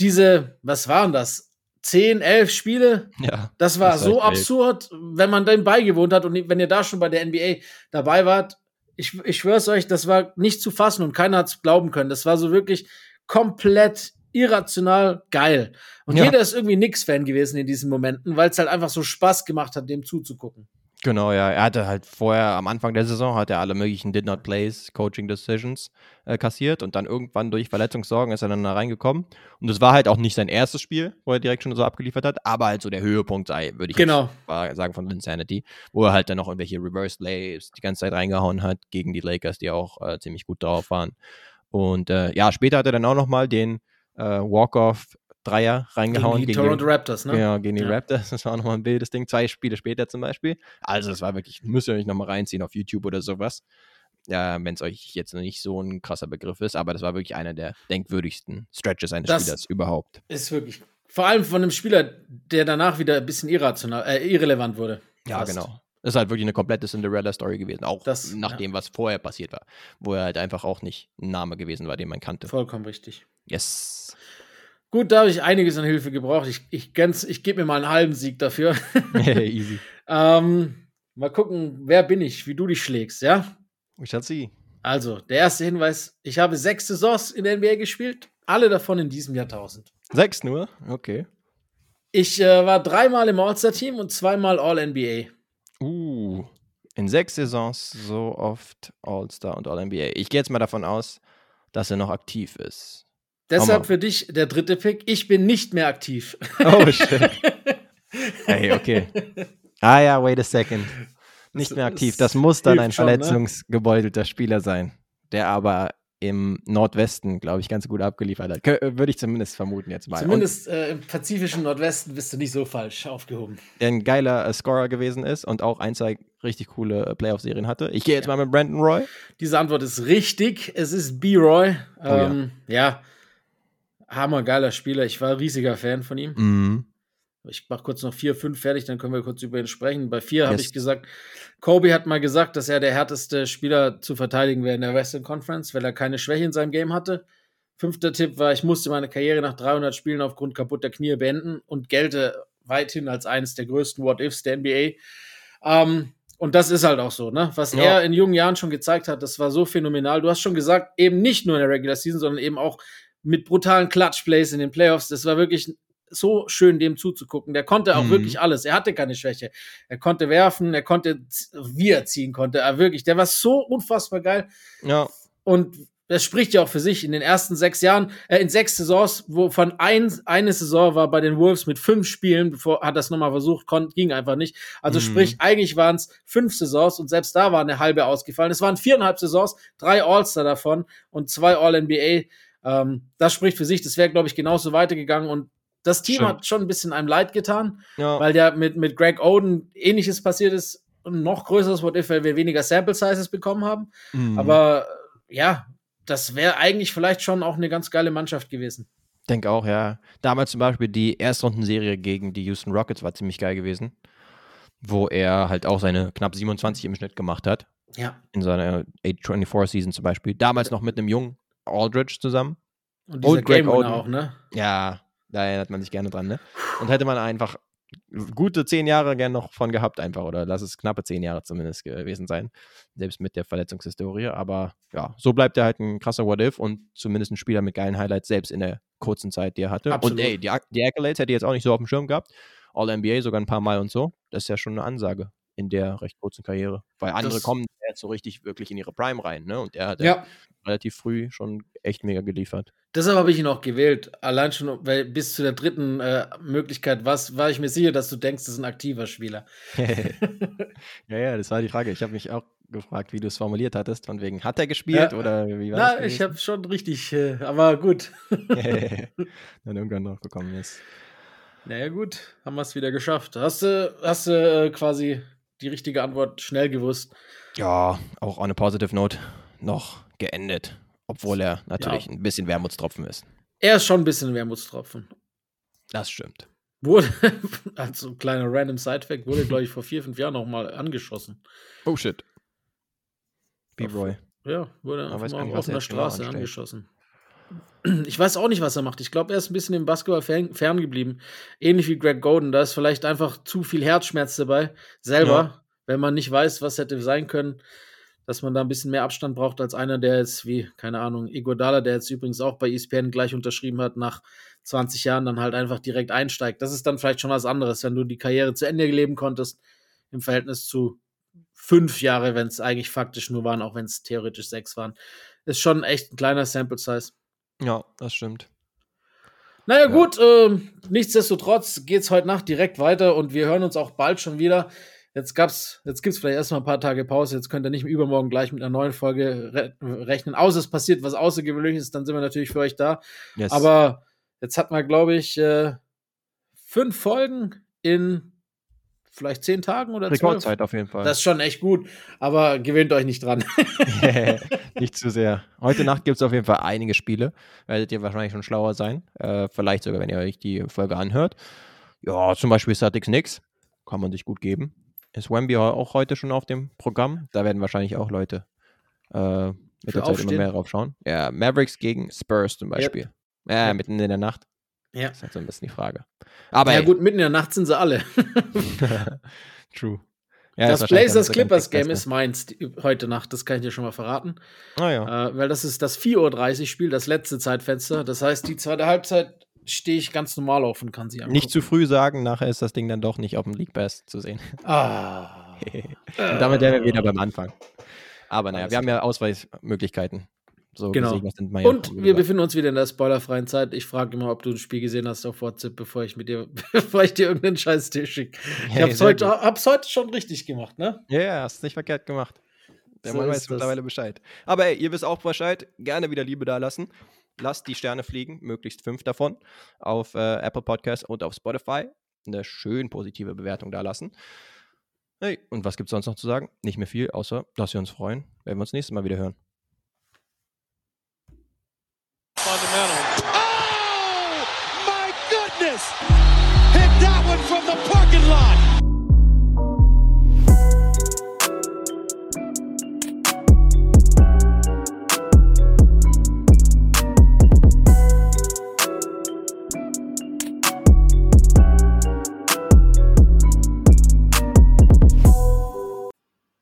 diese, was waren das? Zehn, elf Spiele? Ja. Das war das so absurd, wenn man dem beigewohnt hat und wenn ihr da schon bei der NBA dabei wart. Ich, ich schwör's euch, das war nicht zu fassen und keiner hat's glauben können. Das war so wirklich komplett irrational geil. Und ja. jeder ist irgendwie Nix-Fan gewesen in diesen Momenten, weil es halt einfach so Spaß gemacht hat, dem zuzugucken. Genau, ja. Er hatte halt vorher am Anfang der Saison hat er alle möglichen Did Not Plays, Coaching Decisions äh, kassiert und dann irgendwann durch Verletzungssorgen ist er dann da reingekommen. Und es war halt auch nicht sein erstes Spiel, wo er direkt schon so abgeliefert hat, aber halt so der Höhepunkt sei, würde ich genau. sagen, von Insanity, wo er halt dann noch irgendwelche Reverse Lays die ganze Zeit reingehauen hat gegen die Lakers, die auch äh, ziemlich gut drauf waren. Und äh, ja, später hat er dann auch nochmal den äh, Walk-Off Dreier reingehauen. Gegen die gegen Toronto Raptors, ne? Ja, gegen die ja. Raptors. Das war nochmal ein wildes Ding. Zwei Spiele später zum Beispiel. Also, das war wirklich, müsst ihr euch nochmal reinziehen auf YouTube oder sowas. Ja, wenn es euch jetzt nicht so ein krasser Begriff ist, aber das war wirklich einer der denkwürdigsten Stretches eines das Spielers überhaupt. Ist wirklich. Vor allem von einem Spieler, der danach wieder ein bisschen irrational, äh, irrelevant wurde. Ja, fast. genau. Ist halt wirklich eine komplette Cinderella-Story gewesen, auch das, nach ja. dem, was vorher passiert war, wo er halt einfach auch nicht ein Name gewesen war, den man kannte. Vollkommen richtig. Yes. Gut, da habe ich einiges an Hilfe gebraucht. Ich, ich, ich gebe mir mal einen halben Sieg dafür. Easy. ähm, mal gucken, wer bin ich, wie du dich schlägst, ja? Ich hatte sie. Also, der erste Hinweis: Ich habe sechs Saisons in der NBA gespielt, alle davon in diesem Jahrtausend. Sechs nur? Okay. Ich äh, war dreimal im All-Star-Team und zweimal All-NBA. Uh, in sechs Saisons so oft All-Star und All-NBA. Ich gehe jetzt mal davon aus, dass er noch aktiv ist. Deshalb für dich der dritte Pick. Ich bin nicht mehr aktiv. Oh, shit. hey, okay. Ah ja, wait a second. Nicht mehr aktiv. Das muss dann ein verletzungsgebeutelter Spieler sein, der aber im Nordwesten, glaube ich, ganz gut abgeliefert hat. Würde ich zumindest vermuten jetzt mal. Zumindest äh, im pazifischen Nordwesten bist du nicht so falsch aufgehoben. Der ein geiler äh, Scorer gewesen ist und auch ein, zwei richtig coole äh, Playoff-Serien hatte. Ich gehe jetzt ja. mal mit Brandon Roy. Diese Antwort ist richtig. Es ist B-Roy. Ähm, oh, ja. ja hammergeiler Spieler. Ich war riesiger Fan von ihm. Mhm. Ich mache kurz noch vier, fünf fertig, dann können wir kurz über ihn sprechen. Bei vier yes. habe ich gesagt, Kobe hat mal gesagt, dass er der härteste Spieler zu verteidigen wäre in der Western Conference, weil er keine Schwäche in seinem Game hatte. Fünfter Tipp war, ich musste meine Karriere nach 300 Spielen aufgrund kaputter Knie beenden und gelte weithin als eines der größten What-Ifs der NBA. Ähm, und das ist halt auch so, ne? Was ja. er in jungen Jahren schon gezeigt hat, das war so phänomenal. Du hast schon gesagt, eben nicht nur in der Regular Season, sondern eben auch mit brutalen Clutch-Plays in den Playoffs. Das war wirklich so schön, dem zuzugucken. Der konnte auch mhm. wirklich alles. Er hatte keine Schwäche. Er konnte werfen, er konnte, wie er ziehen konnte. Er wirklich, der war so unfassbar geil. Ja. Und das spricht ja auch für sich. In den ersten sechs Jahren, äh, in sechs Saisons, wovon ein, eine Saison war bei den Wolves mit fünf Spielen, bevor hat das nochmal versucht, kon, ging einfach nicht. Also mhm. sprich, eigentlich waren es fünf Saisons und selbst da war eine halbe ausgefallen. Es waren viereinhalb Saisons, drei All-Star davon und zwei All-NBA. Ähm, das spricht für sich. Das wäre, glaube ich, genauso weitergegangen. Und das Team Stimmt. hat schon ein bisschen einem leid getan, ja. weil ja mit, mit Greg Oden ähnliches passiert ist. Ein noch größeres What If, weil wir weniger Sample Sizes bekommen haben. Mhm. Aber ja, das wäre eigentlich vielleicht schon auch eine ganz geile Mannschaft gewesen. Denke auch, ja. Damals zum Beispiel die Erstrundenserie gegen die Houston Rockets war ziemlich geil gewesen, wo er halt auch seine knapp 27 im Schnitt gemacht hat. Ja. In seiner 824 Season zum Beispiel. Damals noch mit einem jungen Aldridge zusammen. Und dieser Greg Oden auch, ne? Ja, da erinnert man sich gerne dran, ne? Und hätte man einfach gute zehn Jahre gern noch von gehabt, einfach, oder lass es knappe zehn Jahre zumindest gewesen sein, selbst mit der Verletzungshistorie. Aber ja, so bleibt er halt ein krasser What-If und zumindest ein Spieler mit geilen Highlights, selbst in der kurzen Zeit, die er hatte. Absolut. Und ey, die, die Accolades hätte ich jetzt auch nicht so auf dem Schirm gehabt. All-NBA sogar ein paar Mal und so. Das ist ja schon eine Ansage in der recht kurzen Karriere. Weil andere das kommen jetzt so richtig wirklich in ihre Prime rein, ne? Und er hat ja. relativ früh schon echt mega geliefert. Deshalb habe ich ihn auch gewählt. Allein schon, weil bis zu der dritten äh, Möglichkeit was, war ich mir sicher, dass du denkst, das ist ein aktiver Spieler. ja, ja, das war die Frage. Ich habe mich auch gefragt, wie du es formuliert hattest. Von wegen, hat er gespielt ja. oder wie war Na, das? ich habe schon richtig, äh, aber gut. Dann irgendwann noch bekommen jetzt. Naja, gut, haben wir es wieder geschafft. Hast du, hast du äh, quasi die richtige Antwort schnell gewusst? Ja, auch on a positive note noch geendet. Obwohl er natürlich ja. ein bisschen Wermutstropfen ist. Er ist schon ein bisschen Wermutstropfen. Das stimmt. Wurde, als ein kleiner random Sidefact, wurde, glaube ich, vor vier, fünf Jahren nochmal angeschossen. Oh shit. B-Roy. Ja, wurde auf, nicht, auf einer Straße genau angeschossen. Ich weiß auch nicht, was er macht. Ich glaube, er ist ein bisschen im Basketball fern, ferngeblieben. Ähnlich wie Greg Golden. Da ist vielleicht einfach zu viel Herzschmerz dabei, selber, ja. wenn man nicht weiß, was hätte sein können dass man da ein bisschen mehr Abstand braucht als einer, der jetzt wie, keine Ahnung, Iguodala, der jetzt übrigens auch bei ESPN gleich unterschrieben hat, nach 20 Jahren dann halt einfach direkt einsteigt. Das ist dann vielleicht schon was anderes, wenn du die Karriere zu Ende leben konntest, im Verhältnis zu fünf Jahre, wenn es eigentlich faktisch nur waren, auch wenn es theoretisch sechs waren. Ist schon echt ein kleiner Sample Size. Ja, das stimmt. Naja, ja. gut, äh, nichtsdestotrotz geht es heute Nacht direkt weiter und wir hören uns auch bald schon wieder. Jetzt gab's, jetzt gibt's vielleicht erstmal ein paar Tage Pause. Jetzt könnt ihr nicht übermorgen gleich mit einer neuen Folge re rechnen. Außer es passiert was Außergewöhnliches, dann sind wir natürlich für euch da. Yes. Aber jetzt hat man, glaube ich, äh, fünf Folgen in vielleicht zehn Tagen oder Rekordzeit zwölf. auf jeden Fall. Das ist schon echt gut, aber gewöhnt euch nicht dran. nicht zu sehr. Heute Nacht gibt es auf jeden Fall einige Spiele. Werdet ihr wahrscheinlich schon schlauer sein. Äh, vielleicht sogar, wenn ihr euch die Folge anhört. Ja, zum Beispiel Statics Nix. Kann man sich gut geben. Ist Wemby auch heute schon auf dem Programm? Da werden wahrscheinlich auch Leute äh, mit der Zeit aufstehen. immer mehr drauf schauen. Ja, Mavericks gegen Spurs zum Beispiel. Yep. Ja, yep. mitten in der Nacht. Ja. Das ist halt so ein bisschen die Frage. Aber ja, ey. gut, mitten in der Nacht sind sie alle. True. Ja, das Blazers Clippers Game ist meins heute Nacht, das kann ich dir schon mal verraten. Ah, ja. Äh, weil das ist das 4.30 Uhr Spiel, das letzte Zeitfenster. Das heißt, die zweite Halbzeit stehe ich ganz normal auf und kann sie angucken. Nicht zu früh sagen, nachher ist das Ding dann doch nicht auf dem League Pass zu sehen. Ah. und damit wären wir wieder beim Anfang. Aber naja, wir haben ja Ausweichmöglichkeiten. So genau. Gesehen, und wir befinden uns wieder in der spoilerfreien Zeit. Ich frage immer, ob du ein Spiel gesehen hast auf WhatsApp, bevor ich mit dir, bevor ich dir irgendeinen Scheiß schicke. Ich hey, hab's, heute, hab's heute schon richtig gemacht, ne? Ja, yeah, hast nicht verkehrt gemacht. Der so Mann weiß mittlerweile Bescheid. Aber ey, ihr wisst auch Bescheid. Gerne wieder Liebe da lassen lasst die Sterne fliegen, möglichst fünf davon, auf äh, Apple Podcasts und auf Spotify. Eine schön positive Bewertung da lassen. Hey, und was gibt es sonst noch zu sagen? Nicht mehr viel, außer dass wir uns freuen, wenn wir uns nächstes Mal wieder hören. Fundamental. Oh, my goodness! Hit that one from the parking lot!